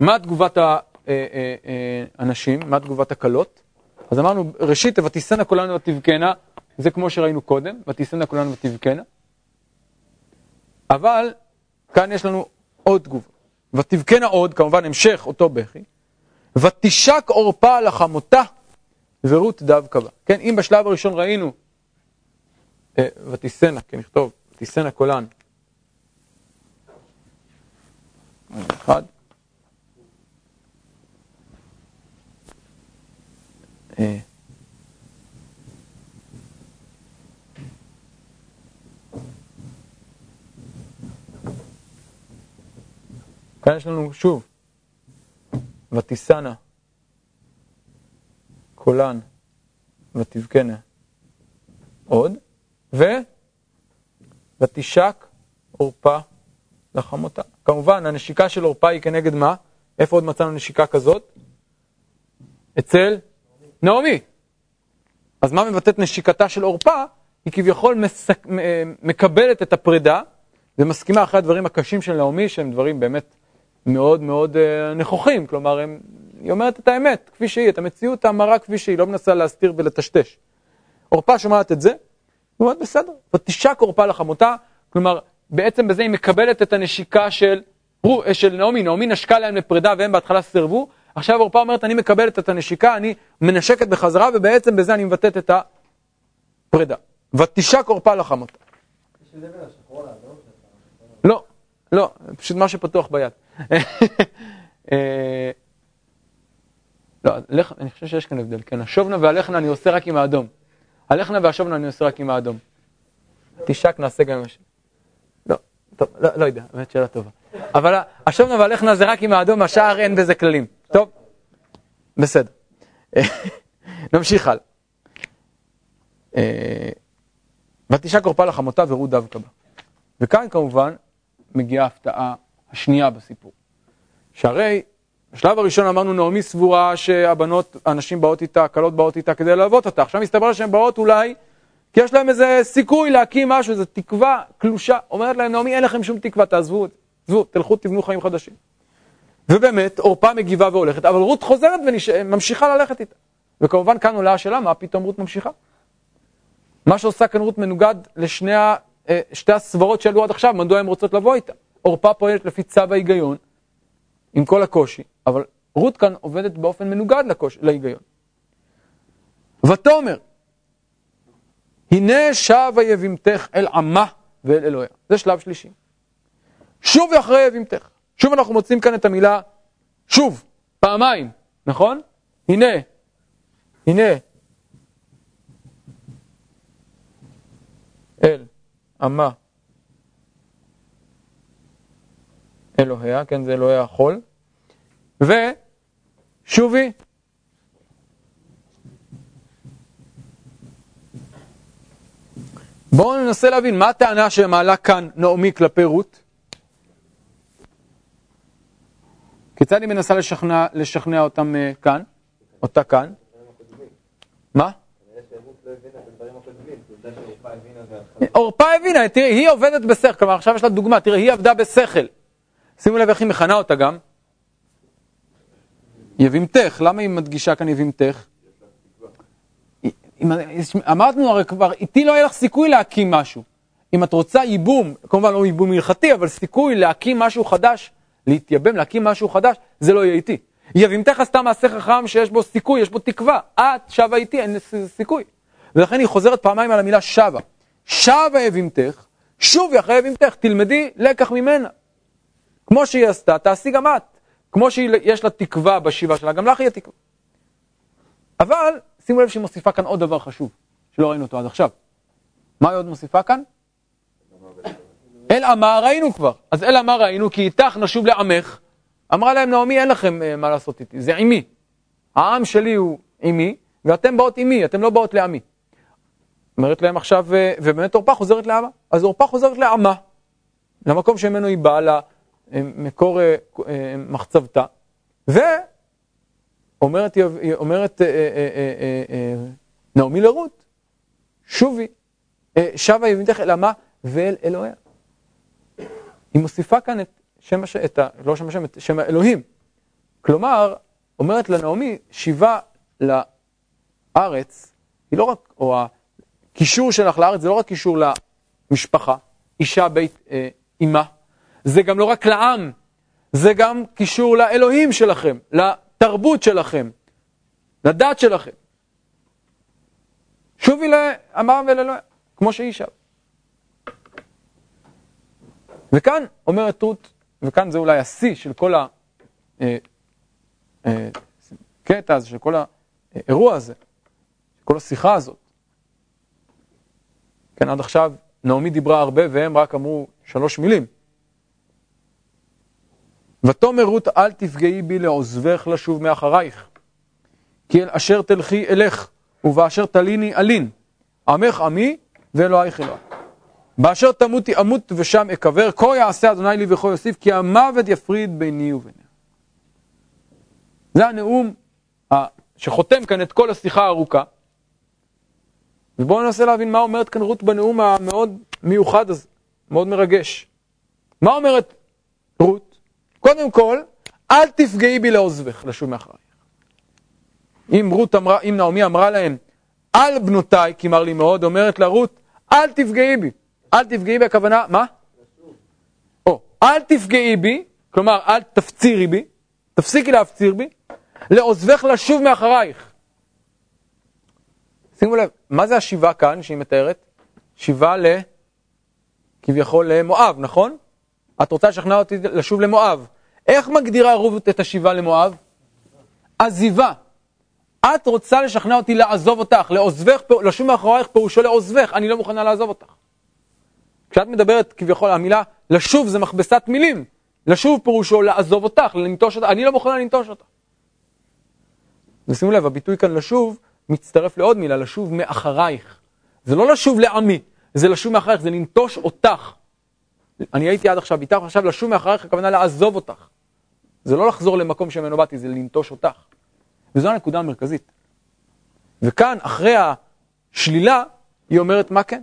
מה תגובת האנשים? אה, אה, אה, מה תגובת הכלות? אז אמרנו, ראשית, ותישנה כולנו ותבכנה, זה כמו שראינו קודם, ותישנה כולנו ותבכנה. אבל כאן יש לנו עוד תגובה. ותבכנה עוד, כמובן המשך אותו בכי, ותשק עורפה על החמותה ורות דווקא בה. כן, אם בשלב הראשון ראינו, ותישנה, כן, נכתוב, ותישנה כולן, אחד. אה. כאן יש לנו שוב, ותישנה, קולן, ותבכנה עוד, ו... ותשק עורפה לחמותה. כמובן, הנשיקה של עורפה היא כנגד מה? איפה עוד מצאנו נשיקה כזאת? אצל נעמי. אז מה מבטאת נשיקתה של עורפה? היא כביכול מסק... מקבלת את הפרידה ומסכימה אחרי הדברים הקשים של נעמי, שהם דברים באמת מאוד מאוד uh, נכוחים. כלומר, הם... היא אומרת את האמת, כפי שהיא, את המציאות המרה כפי שהיא, לא מנסה להסתיר ולטשטש. עורפה שומעת את זה, היא אומרת, בסדר, ותשק עורפה לחמותה, כלומר, בעצם בזה היא מקבלת את הנשיקה של, של נעמי, נעמי נשקה להם לפרידה והם בהתחלה סירבו, עכשיו עורפה אומרת אני מקבלת את הנשיקה, אני מנשקת בחזרה ובעצם בזה אני מבטאת את הפרידה. ותשק עורפה לחמות. לא, לא, פשוט מה שפתוח ביד. (laughs) אה, לא, אני חושב שיש כאן הבדל, כן, השובנה והלכנה אני עושה רק עם האדום. הלכנה והשובנה אני עושה רק עם האדום. תשק נעשה גם עם השם. טוב, לא, לא יודע, באמת שאלה טובה. אבל השומנה והלכנה זה רק עם האדום, השער אין בזה כללים. טוב, בסדר. (laughs) נמשיך הלאה. אה, ותשעה קורפה לחמותה ורות דווקא בה. וכאן כמובן מגיעה ההפתעה השנייה בסיפור. שהרי בשלב הראשון אמרנו נעמי סבורה שהבנות, הנשים באות איתה, הכלות באות איתה כדי ללוות אותה. עכשיו מסתבר שהן באות אולי כי יש להם איזה סיכוי להקים משהו, איזו תקווה קלושה. אומרת להם, נעמי, אין לכם שום תקווה, תעזבו את זה. עזבו, תלכו, תבנו חיים חדשים. ובאמת, עורפה מגיבה והולכת, אבל רות חוזרת וממשיכה ללכת איתה. וכמובן כאן עולה השאלה, מה פתאום רות ממשיכה? מה שעושה כאן רות מנוגד לשני ה, אה, שתי הסברות שעלו עד עכשיו, מדוע הן רוצות לבוא איתה. עורפה פועלת לפי צו ההיגיון, עם כל הקושי, אבל רות כאן עובדת באופן מנוגד לקוש, להיגיון. ותאמר, הנה שבה יבימתך אל עמה ואל אלוהיה. זה שלב שלישי. שוב אחרי יבימתך. שוב אנחנו מוצאים כאן את המילה שוב, פעמיים, נכון? הנה, הנה, אל עמה אלוהיה, כן, זה אלוהי החול, ושובי בואו ננסה להבין מה הטענה שמעלה כאן נעמי כלפי רות. כיצד היא מנסה לשכנע, לשכנע אותם אה, כאן? אותה כאן? מה? עורפה הבינה, תראי, היא עובדת בשכל, כלומר עכשיו יש לה דוגמה, תראי, היא עבדה בשכל. שימו לב איך היא מכנה אותה גם. יבימתך, למה היא מדגישה כאן יבימתך? אמרנו הרי כבר, איתי לא יהיה לך סיכוי להקים משהו. אם את רוצה ייבום, כמובן לא ייבום הלכתי, אבל סיכוי להקים משהו חדש, להתייבם, להקים משהו חדש, זה לא יהיה איתי. יבימתך עשתה מעשה חכם שיש בו סיכוי, יש בו תקווה. את שבה איתי, אין סיכוי. ולכן היא חוזרת פעמיים על המילה שבה. שבה יבימתך, שובי אחרי יבימתך, תלמדי לקח ממנה. כמו שהיא עשתה, תעשי גם את. כמו שיש לה תקווה בשיבה שלה, גם לך יהיה תקווה. אבל שימו לב שהיא מוסיפה כאן עוד דבר חשוב, שלא ראינו אותו עד עכשיו. מה היא עוד מוסיפה כאן? אל עמה ראינו כבר. אז אל עמה ראינו כי איתך נשוב לעמך. אמרה להם נעמי אין לכם uh, מה לעשות איתי, זה עמי. העם שלי הוא עמי, ואתם באות עמי, אתם לא באות לעמי. אומרת להם עכשיו, uh, ובאמת עורפה חוזרת לעמה. אז עורפה חוזרת לעמה, למקום שממנו היא באה, למקור uh, uh, מחצבתה, ואומרת אומרת, uh, uh, uh, uh, נעמי לרות, שובי, uh, שבה יביתך אל עמה ואל אלוהיה. היא מוסיפה כאן את שם השם, את ה... לא שם השם, את שם האלוהים. כלומר, אומרת לנעמי, שיבה לארץ, היא לא רק, או הקישור שלך לארץ זה לא רק קישור למשפחה, אישה בית אה, אימה, זה גם לא רק לעם, זה גם קישור לאלוהים שלכם, לתרבות שלכם, לדת שלכם. שובי לאמר ולאלוהים, כמו שהיא שם. וכאן אומרת רות, וכאן זה אולי השיא של כל הקטע אה, אה, הזה, של כל האירוע הזה, כל השיחה הזאת. כן, עד עכשיו נעמי דיברה הרבה והם רק אמרו שלוש מילים. ותאמר רות אל תפגעי בי לעוזבך לשוב מאחרייך, כי אל אשר תלכי אלך, ובאשר תליני אלין, עמך עמי ואלוהיך אלוהי. באשר תמותי אמות ושם אקבר, כה יעשה אדוני לי וכה יוסיף, כי המוות יפריד ביני וביניה. זה הנאום שחותם כאן את כל השיחה הארוכה. ובואו ננסה להבין מה אומרת כאן רות בנאום המאוד מיוחד הזה, מאוד מרגש. מה אומרת רות? קודם כל, אל תפגעי בי לעוזבך, לשוב מאחרייך. אם רות אמרה, אם נעמי אמרה להם, על בנותיי, כי מר לי מאוד, אומרת לה רות, אל תפגעי בי. אל תפגעי בי, הכוונה, מה? או, אל תפגעי בי, כלומר, אל תפצירי בי, תפסיקי להפציר בי, לעוזבך לשוב מאחרייך. שימו לב, מה זה השיבה כאן שהיא מתארת? שיבה ל... כביכול למואב, נכון? את רוצה לשכנע אותי לשוב למואב. איך מגדירה רות את השיבה למואב? עזיבה. את רוצה לשכנע אותי לעזוב אותך, לעוזבך, לשוב מאחורייך פירושו לעוזבך, אני לא מוכנה לעזוב אותך. כשאת מדברת כביכול, המילה לשוב זה מכבסת מילים. לשוב פירושו לעזוב אותך, לנטוש אותך, אני לא מוכנה לנטוש אותך. ושימו לב, הביטוי כאן לשוב מצטרף לעוד מילה, לשוב מאחרייך. זה לא לשוב לעמי, זה לשוב מאחרייך, זה לנטוש אותך. אני הייתי עד עכשיו איתך, עכשיו לשוב מאחרייך, הכוונה לעזוב אותך. זה לא לחזור למקום שממנו באתי, זה לנטוש אותך. וזו הנקודה המרכזית. וכאן, אחרי השלילה, היא אומרת מה כן?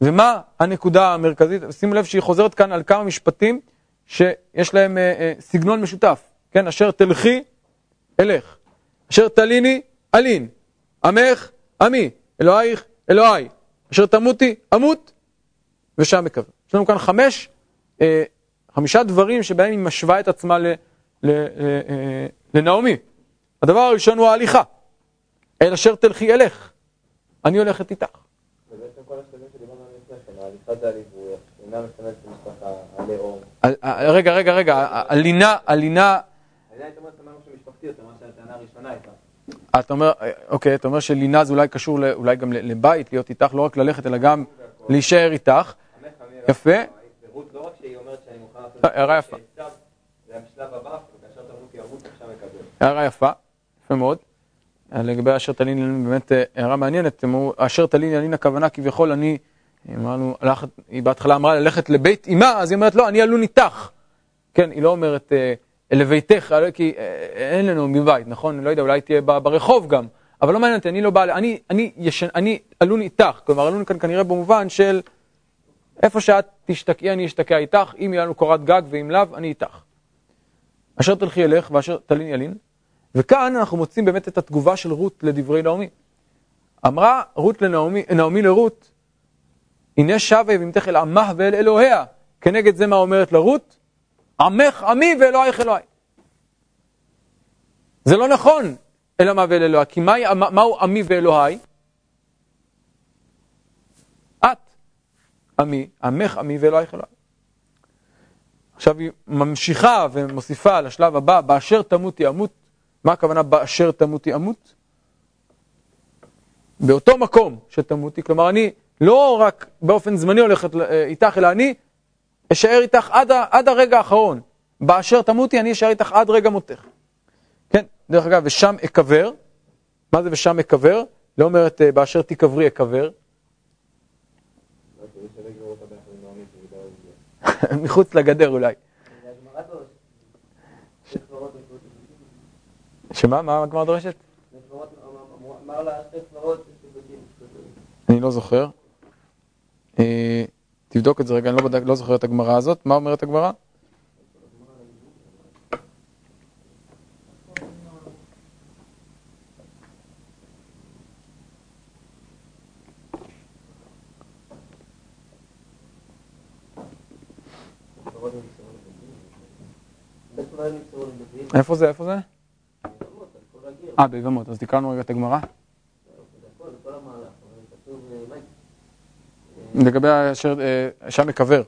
ומה הנקודה המרכזית? שימו לב שהיא חוזרת כאן על כמה משפטים שיש להם אה, אה, סגנון משותף, כן? אשר תלכי, אלך. אשר תליני, אלין. עמך, עמי. אלוהיך, אלוהי. אשר תמותי, אמות, ושם מקווה. יש לנו כאן חמש, אה, חמישה דברים שבהם היא משווה את עצמה ל, ל, ל, אה, לנעמי. הדבר הראשון הוא ההליכה. אל אשר תלכי אלך, אני הולכת איתך. רגע, רגע, רגע, הלינה, הלינה... אתה אומר, אוקיי, אתה אומר שלינה זה אולי קשור אולי גם לבית, להיות איתך, לא רק ללכת, אלא גם להישאר איתך. יפה. הערה יפה. הערה יפה, יפה מאוד. לגבי אשר תלין, באמת הערה מעניינת, אשר תלין ילין הכוונה כביכול אני אמרנו, היא בהתחלה אמרה ללכת לבית אמה, אז היא אומרת, לא, אני אלון איתך. כן, היא לא אומרת, אה, לביתך, כי אה, אין לנו מבית, נכון? לא יודע, אולי תהיה ברחוב גם, אבל לא מעניין אותי, אני לא בא, אני, אני, ישן, אני עלון איתך, כלומר עלון כאן כנראה במובן של איפה שאת תשתקעי, אני אשתקע איתך, אם יהיה לנו קורת גג ואם לאו, אני איתך. אשר תלכי אלך ואשר תלין ילין, וכאן אנחנו מוצאים באמת את התגובה של רות לדברי נעמי. אמרה רות לנעמי, נעמי לרות, הנה שבה יבימתך אל עמך ואל אלוהיה. כנגד זה מה אומרת לרות? עמך עמי ואלוהיך אלוהי. זה לא נכון, אלא מה ואל אלוהי, כי מהו מה עמי ואלוהי? את עמי, עמך עמי ואלוהיך אלוהי. עכשיו היא ממשיכה ומוסיפה לשלב הבא, באשר תמותי אמות. מה הכוונה באשר תמותי אמות? באותו מקום שתמותי, כלומר אני לא רק באופן זמני הולכת אה, איתך, אלא אני אשאר איתך עד, עד הרגע האחרון. באשר תמותי, אני אשאר איתך עד רגע מותך. כן, דרך אגב, ושם אקבר. מה זה ושם אקבר? לא אומרת אה, באשר תקברי אקבר. (laughs) מחוץ לגדר אולי. שמה? מה הגמרא דורשת? אני לא זוכר. אה, תבדוק את זה רגע, אני לא, לא זוכר את הגמרא הזאת. מה אומרת הגמרא? איפה זה? איפה זה? אה, ביבמות, אז תקראנו רגע את הגמרא. לגבי אשר שם מקבר.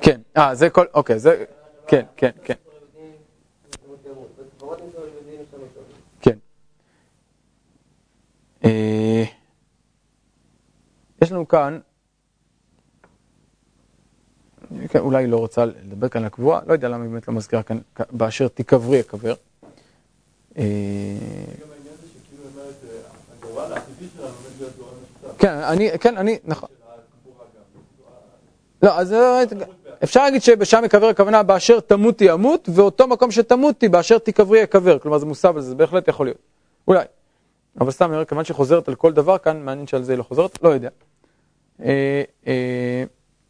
כן, אה, זה כל, אוקיי, זה, כן, כן, כן. כן. אה, יש לנו כאן, כן, אולי היא לא רוצה לדבר כאן על הקבועה, לא יודע למה היא באמת לא מזכירה כאן, באשר תקברי אקבר. אה, כן, אני, כן, אני, נכון. לא, אז אפשר להגיד שבשם יקבר הכוונה באשר תמותי אמות, ואותו מקום שתמותי באשר תקברי יקבר. כלומר זה מוסב על זה, זה בהחלט יכול להיות. אולי. אבל סתם, כיוון שחוזרת על כל דבר כאן, מעניין שעל זה היא לא חוזרת, לא יודע.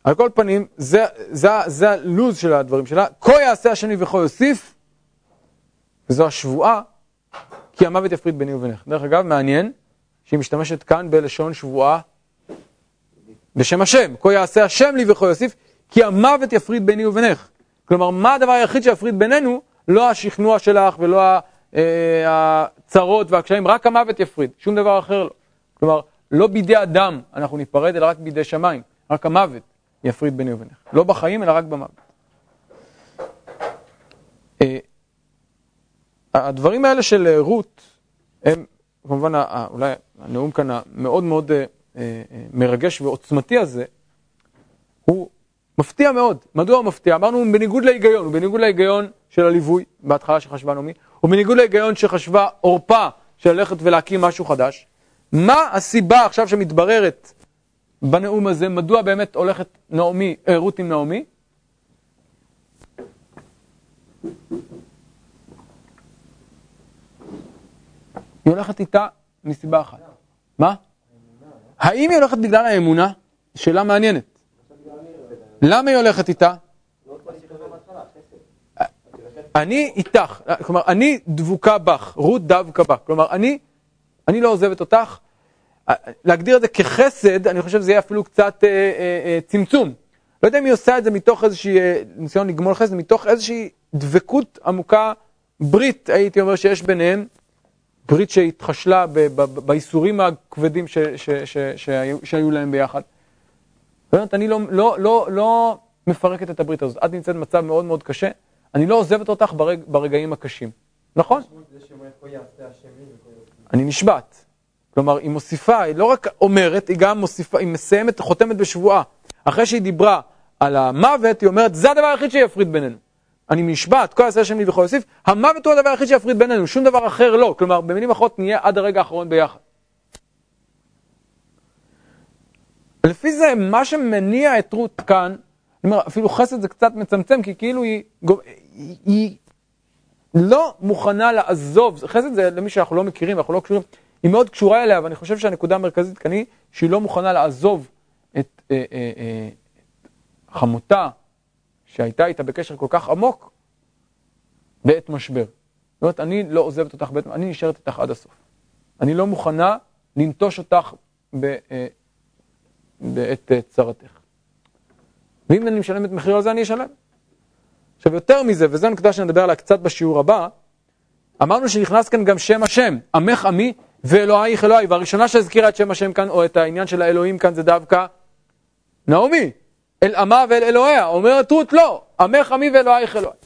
על כל פנים, זה, הלוז של הדברים שלה. כה יעשה השני וכה יוסיף, וזו השבועה, כי המוות יפריד ביני ובינך. דרך אגב, מעניין שהיא משתמשת כאן בלשון שבועה בשם השם. כה יעשה השם לי וכה יוסיף, כי המוות יפריד ביני ובינך. כלומר, מה הדבר היחיד שיפריד בינינו? לא השכנוע שלך ולא אה, הצרות והקשיים, רק המוות יפריד, שום דבר אחר לא. כלומר, לא בידי אדם אנחנו ניפרד, אלא רק בידי שמיים. רק המוות יפריד ביני ובינך. לא בחיים, אלא רק במוות. אה, הדברים האלה של רות, הם כמובן אולי הנאום כאן המאוד מאוד אה, אה, מרגש ועוצמתי הזה, הוא מפתיע מאוד. מדוע הוא מפתיע? אמרנו, הוא בניגוד להיגיון, הוא בניגוד להיגיון של הליווי, בהתחלה שחשבה נעמי, הוא בניגוד להיגיון שחשבה עורפה של ללכת ולהקים משהו חדש. מה הסיבה עכשיו שמתבררת בנאום הזה, מדוע באמת הולכת נעמי, אה, רות עם נעמי? היא הולכת איתה מסיבה אחת. מה? האם היא הולכת בגלל האמונה? שאלה מעניינת. למה היא הולכת איתה? אני איתך, כלומר, אני דבוקה בך, רות דווקא בך. כלומר, אני, אני לא עוזבת אותך. להגדיר את זה כחסד, אני חושב שזה יהיה אפילו קצת אה, אה, אה, צמצום. לא יודע אם היא עושה את זה מתוך איזושהי אה, ניסיון לגמול חסד, מתוך איזושהי דבקות עמוקה, ברית, הייתי אומר, שיש ביניהם, ברית שהתחשלה בייסורים הכבדים ש, ש, ש, שהיו, שהיו להם ביחד. באמת, אני לא, לא, לא, לא מפרקת את הברית הזאת. את נמצאת במצב מאוד מאוד קשה, אני לא עוזבת אותך ברג, ברגעים הקשים. נכון? אני נשבעת. כלומר, היא מוסיפה, היא לא רק אומרת, היא גם מוסיפה, היא מסיימת, חותמת בשבועה. אחרי שהיא דיברה על המוות, היא אומרת, זה הדבר היחיד שיפריד בינינו. אני נשבעת, כל עשה השם לי וכל יוסיף, המוות הוא הדבר היחיד שיפריד בינינו, שום דבר אחר לא. כלומר, במילים אחרות נהיה עד הרגע האחרון ביחד. לפי זה, מה שמניע את רות כאן, אני אומר, אפילו חסד זה קצת מצמצם, כי כאילו היא, היא, היא לא מוכנה לעזוב, חסד זה למי שאנחנו לא מכירים, אנחנו לא קשורים, היא מאוד קשורה אליה, ואני חושב שהנקודה המרכזית כאן היא שהיא לא מוכנה לעזוב את אה, אה, אה, חמותה שהייתה איתה בקשר כל כך עמוק בעת משבר. זאת אומרת, אני לא עוזבת אותך בעת, אני נשארת איתך עד הסוף. אני לא מוכנה לנטוש אותך בעת צרתך. ואם אני משלם את מחיר על זה, אני אשלם. עכשיו, יותר מזה, וזו נקודה שנדבר עליה קצת בשיעור הבא, אמרנו שנכנס כאן גם שם השם, עמך עמי ואלוהיך אלוהי, והראשונה שהזכירה את שם השם כאן, או את העניין של האלוהים כאן, זה דווקא נעמי, אל עמה ואל אלוהיה. אומרת רות, לא, עמך עמי ואלוהיך אלוהי.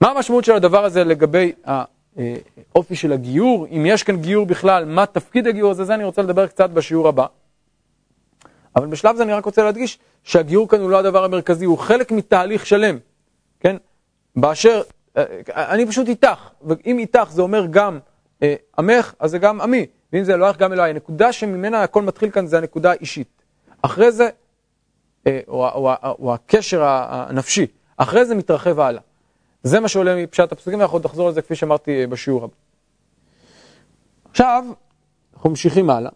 מה המשמעות של הדבר הזה לגבי האופי של הגיור, אם יש כאן גיור בכלל, מה תפקיד הגיור הזה, זה אני רוצה לדבר קצת בשיעור הבא. אבל בשלב זה אני רק רוצה להדגיש שהגיור כאן הוא לא הדבר המרכזי, הוא חלק מתהליך שלם, כן? באשר, אה, אני פשוט איתך, ואם איתך זה אומר גם אה, עמך, אז זה גם עמי, ואם זה אלוהיך גם אלוהי. הנקודה שממנה הכל מתחיל כאן זה הנקודה האישית. אחרי זה, אה, או, או, או, הקשר הנפשי, אחרי זה מתרחב הלאה. זה מה שעולה מפשט הפסוקים, ואנחנו עוד נחזור לזה כפי שאמרתי בשיעור הבא. עכשיו, אנחנו ממשיכים הלאה.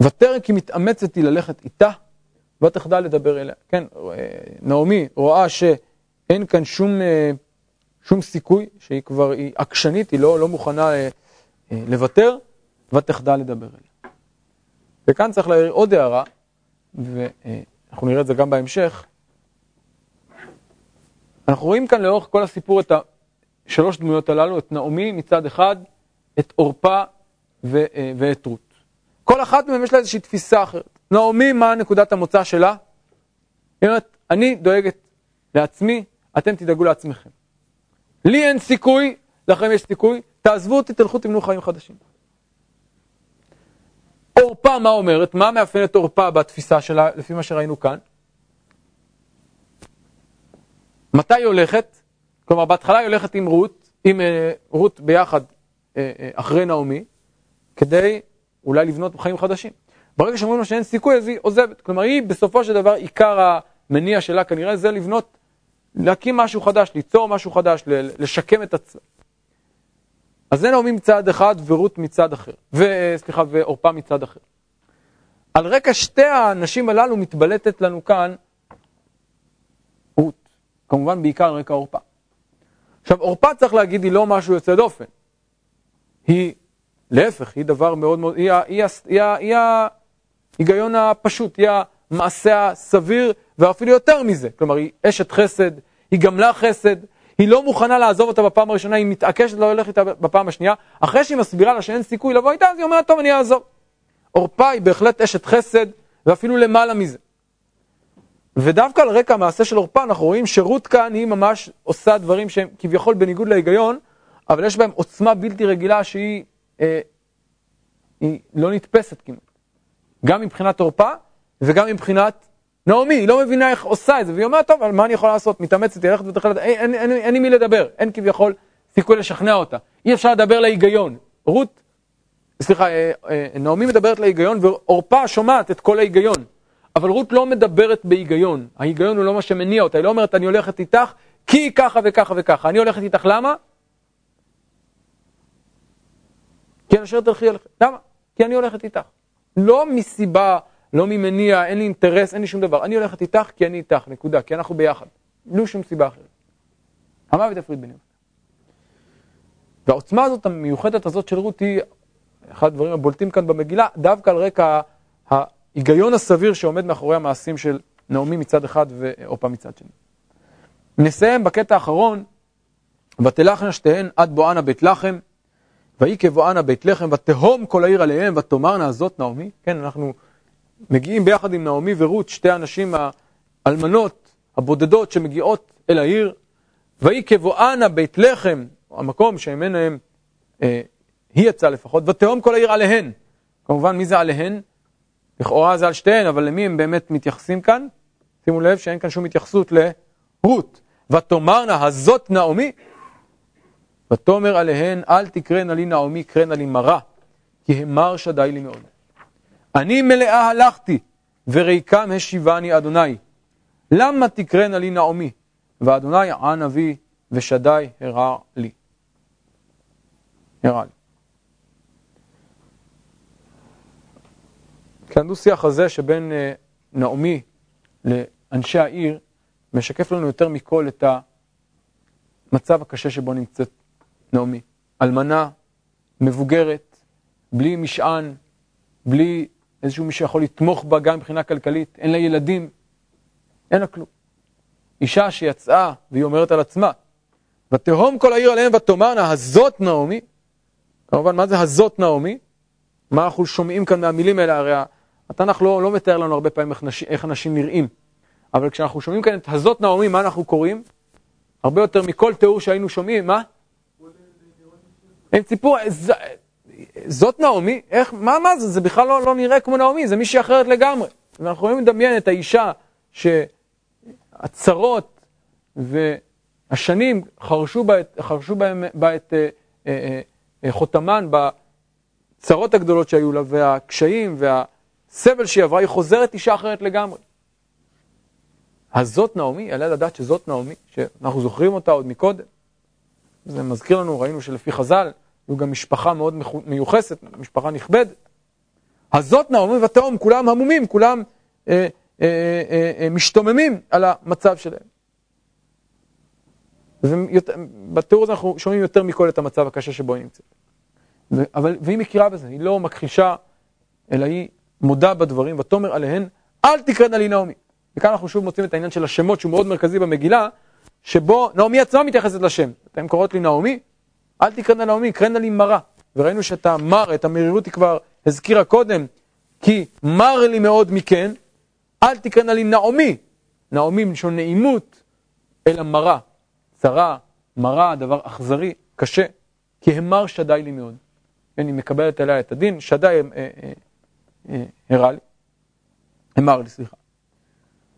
ותרא כי מתאמצת היא ללכת איתה, ותחדל לדבר אליה. כן, נעמי רואה שאין כאן שום, אה, שום סיכוי, שהיא כבר, היא עקשנית, היא לא, לא מוכנה אה, אה, לוותר, ותחדל לדבר אליה. וכאן צריך להעיר עוד הערה, ואנחנו נראה את זה גם בהמשך. אנחנו רואים כאן לאורך כל הסיפור את השלוש דמויות הללו, את נעמי מצד אחד, את עורפה ואת רות. כל אחת מהן יש לה איזושהי תפיסה אחרת. נעמי, מה נקודת המוצא שלה? היא אומרת, אני דואגת לעצמי, אתם תדאגו לעצמכם. לי אין סיכוי, לכם יש סיכוי, תעזבו אותי, תלכו תבנו חיים חדשים. עורפה, מה אומרת? מה מאפיין את עורפה בתפיסה שלה, לפי מה שראינו כאן? מתי היא הולכת? כלומר, בהתחלה היא הולכת עם רות, עם אה, רות ביחד אה, אה, אחרי נעמי, כדי אולי לבנות חיים חדשים. ברגע שאומרים לו שאין סיכוי, אז היא עוזבת. כלומר, היא בסופו של דבר, עיקר המניע שלה כנראה זה לבנות, להקים משהו חדש, ליצור משהו חדש, לשקם את עצמה. אז זה נעמי מצד אחד ורות מצד אחר, וסליחה, ועורפה מצד אחר. על רקע שתי הנשים הללו מתבלטת לנו כאן רות, כמובן בעיקר על רקע עורפה. עכשיו, עורפה צריך להגיד, היא לא משהו יוצא דופן. היא להפך, היא דבר מאוד מאוד, היא, היא, היא, היא ההיגיון הפשוט, היא המעשה הסביר ואפילו יותר מזה. כלומר, היא אשת חסד, היא גמלה חסד, היא לא מוכנה לעזוב אותה בפעם הראשונה, היא מתעקשת לא ללכת איתה בפעם השנייה. אחרי שהיא מסבירה לה שאין סיכוי לבוא איתה, אז היא אומרת, טוב, אני אעזוב. עורפה היא בהחלט אשת חסד, ואפילו למעלה מזה. ודווקא על רקע המעשה של עורפה אנחנו רואים שרות כאן היא ממש עושה דברים שהם כביכול בניגוד להיגיון, אבל יש בהם עוצמה בלתי רגילה שהיא אה, היא לא נתפסת כמעט. גם מבחינת עורפה וגם מבחינת נעמי, היא לא מבינה איך עושה את זה, והיא אומרת, טוב, מה אני יכולה לעשות? מתאמצת, היא הולכת ותחלת, אין, עם מי לדבר, אין כביכול סיכוי לשכנע אותה. אי אפשר לדבר להיגיון. רות, סליחה, אה, אה, נעמי מדברת להיגיון, ועורפה שומעת את כל ההיגיון. אבל רות לא מדברת בהיגיון, ההיגיון הוא לא מה שמניע אותה, היא לא אומרת, אני הולכת איתך כי ככה וככה וככה. אני הולכת איתך למה? כי אשר תלכי אליכם. למה? כי אני הולכת איתך. לא מסיבה, לא ממניע, אין לי אינטרס, אין לי שום דבר. אני הולכת איתך כי אני איתך, נקודה, כי אנחנו ביחד. לא שום סיבה אחרת. המוות יפריד בינינו. והעוצמה הזאת, המיוחדת הזאת של רות, היא אחד הדברים הבולטים כאן במגילה, דווקא על רקע ההיגיון הסביר שעומד מאחורי המעשים של נעמי מצד אחד ועופה מצד שני. נסיים בקטע האחרון, ותלכנה שתיהן עד בואנה בית לחם, ויהי כבואנה בית לחם, ותהום כל העיר עליהם, ותאמרנה הזאת נעמי. כן, אנחנו מגיעים ביחד עם נעמי ורות, שתי הנשים האלמנות, הבודדות שמגיעות אל העיר. ויהי כבואנה בית לחם, המקום שממנו הם, אה, היא יצאה לפחות, ותהום כל העיר עליהן. כמובן, מי זה עליהן? לכאורה זה על שתיהן, אבל למי הם באמת מתייחסים כאן? שימו לב שאין כאן שום התייחסות לרות. ותאמרנה הזאת נעמי, ותאמר עליהן, אל תקרנה לי נעמי, קרנה לי מרה, כי המר שדי לי מאוד. אני מלאה הלכתי, וריקם השיבני אדוני. למה תקרנה לי נעמי? ואדוני ען אבי, ושדי הרע לי. הרע לי. כן, הדו-שיח הזה שבין אה, נעמי לאנשי העיר משקף לנו יותר מכל את המצב הקשה שבו נמצאת נעמי. אלמנה, מבוגרת, בלי משען, בלי איזשהו מי שיכול לתמוך בה גם מבחינה כלכלית, אין לה ילדים, אין לה כלום. אישה שיצאה, והיא אומרת על עצמה, ותהום כל העיר עליהם ותאמרנה, הזאת נעמי, כמובן, מה זה הזאת נעמי? מה אנחנו שומעים כאן מהמילים האלה? הרי התנ"ך לא, לא מתאר לנו הרבה פעמים איך, נש, איך אנשים נראים, אבל כשאנחנו שומעים כאן את הזאת נעמי, מה אנחנו קוראים? הרבה יותר מכל תיאור שהיינו שומעים, מה? הם ציפו, ז, זאת נעמי? איך, מה, מה זה? זה בכלל לא, לא נראה כמו נעמי, זה מישהי אחרת לגמרי. ואנחנו יכולים לדמיין את האישה שהצרות והשנים חרשו בה חרשו בהם, בה את אה, אה, אה, חותמן בצרות הגדולות שהיו לה והקשיים וה... סבל שהיא עברה, היא חוזרת אישה אחרת לגמרי. אז זאת נעמי, יעלה לדעת שזאת נעמי, שאנחנו זוכרים אותה עוד מקודם. זה מזכיר לנו, ראינו שלפי חז"ל, זו גם משפחה מאוד מיוחסת, משפחה נכבדת. אז זאת נעמי ותהום, כולם המומים, כולם אה, אה, אה, אה, משתוממים על המצב שלהם. בתיאור הזה אנחנו שומעים יותר מכל את המצב הקשה שבו היא נמצאת. אבל, והיא מכירה בזה, היא לא מכחישה, אלא היא מודה בדברים, ותאמר עליהן, אל תקרנה לי נעמי. וכאן אנחנו שוב מוצאים את העניין של השמות שהוא מאוד מרכזי במגילה, שבו נעמי עצמה מתייחסת לשם. אתם קוראות לי נעמי? אל תקרנה נעמי, קרנה לי מרה. וראינו שאת המר, את המרירות היא כבר הזכירה קודם, כי מר לי מאוד מכן, אל תקרנה לי נעמי. נעמי מלשון נעימות, אלא מרה. צרה, מרה, דבר אכזרי, קשה, כי המר שדי לי מאוד. אני מקבלת עליה את הדין, שדי אה, אה, אה, הראה לי, אמר לי, סליחה.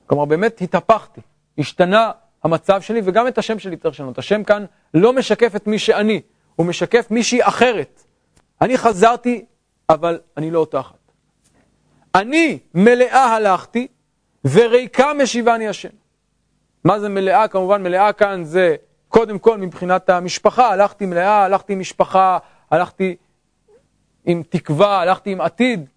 כלומר, באמת התהפכתי, השתנה המצב שלי וגם את השם שלי צריך לשנות. השם כאן לא משקף את מי שאני, הוא משקף מישהי אחרת. אני חזרתי, אבל אני לא אותה אחת. אני מלאה הלכתי, וריקה משיבני השם. מה זה מלאה? כמובן, מלאה כאן זה קודם כל מבחינת המשפחה, הלכתי מלאה, הלכתי עם משפחה, הלכתי עם תקווה, הלכתי עם עתיד.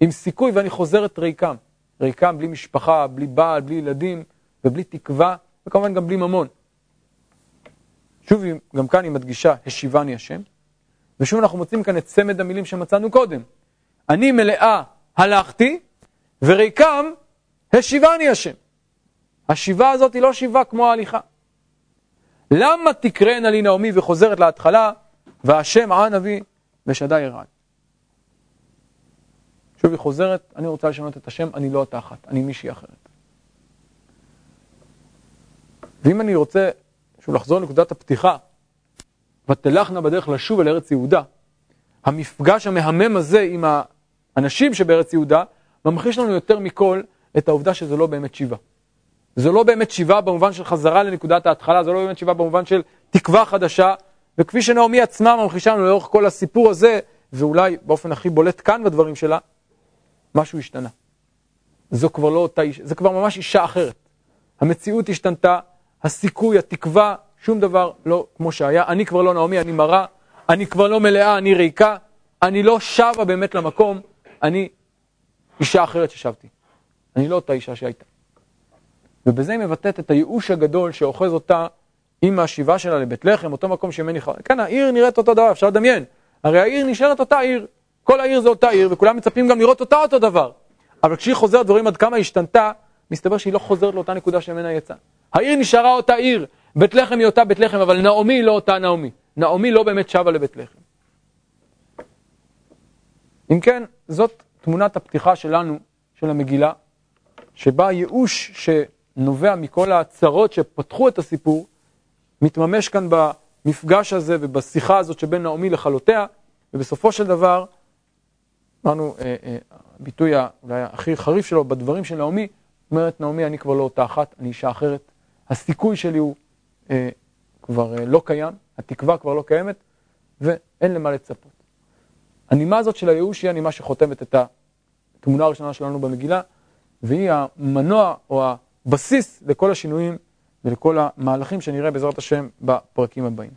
עם סיכוי ואני חוזרת ריקם. ריקם בלי משפחה, בלי בעל, בלי ילדים ובלי תקווה, וכמובן גם בלי ממון. שוב, גם כאן היא מדגישה, השיבני השם. ושוב אנחנו מוצאים כאן את צמד המילים שמצאנו קודם. אני מלאה הלכתי, וריקם השיבני השם. השיבה הזאת היא לא שיבה כמו ההליכה. למה תקראנה לי נעמי וחוזרת להתחלה, והשם ען אבי ושדי ירד. שוב היא חוזרת, אני רוצה לשנות את השם, אני לא אותה אחת, אני מישהי אחרת. ואם אני רוצה, שוב לחזור לנקודת הפתיחה, ותלכנה בדרך לשוב אל ארץ יהודה, המפגש המהמם הזה עם האנשים שבארץ יהודה, ממחיש לנו יותר מכל את העובדה שזה לא באמת שיבה. זה לא באמת שיבה במובן של חזרה לנקודת ההתחלה, זה לא באמת שיבה במובן של תקווה חדשה, וכפי שנעמי עצמה ממחישה לנו לאורך כל הסיפור הזה, ואולי באופן הכי בולט כאן בדברים שלה, משהו השתנה. זו כבר לא אותה אישה, זה כבר ממש אישה אחרת. המציאות השתנתה, הסיכוי, התקווה, שום דבר לא כמו שהיה. אני כבר לא נעמי, אני מרה, אני כבר לא מלאה, אני ריקה, אני לא שבה באמת למקום, אני אישה אחרת ששבתי. אני לא אותה אישה שהייתה. ובזה היא מבטאת את הייאוש הגדול שאוחז אותה עם השיבה שלה לבית לחם, אותו מקום שממני חרדה. כן, העיר נראית אותו דבר, אפשר לדמיין. הרי העיר נשארת אותה עיר. כל העיר זה אותה עיר, וכולם מצפים גם לראות אותה אותו דבר. אבל כשהיא חוזרת ורואים עד כמה היא השתנתה, מסתבר שהיא לא חוזרת לאותה נקודה שממנה יצאה. העיר נשארה אותה עיר, בית לחם היא אותה בית לחם, אבל נעמי היא לא אותה נעמי. נעמי לא באמת שבה לבית לחם. אם כן, זאת תמונת הפתיחה שלנו, של המגילה, שבה הייאוש שנובע מכל הצרות שפתחו את הסיפור, מתממש כאן במפגש הזה ובשיחה הזאת שבין נעמי לכלותיה, ובסופו של דבר, אמרנו, אה, אה, הביטוי אולי הכי חריף שלו בדברים של נעמי, אומרת נעמי, אני כבר לא אותה אחת, אני אישה אחרת. הסיכוי שלי הוא אה, כבר אה, לא קיים, התקווה כבר לא קיימת, ואין למה לצפות. הנימה הזאת של הייאוש היא הנימה שחותמת את התמונה הראשונה שלנו במגילה, והיא המנוע או הבסיס לכל השינויים ולכל המהלכים שנראה בעזרת השם בפרקים הבאים.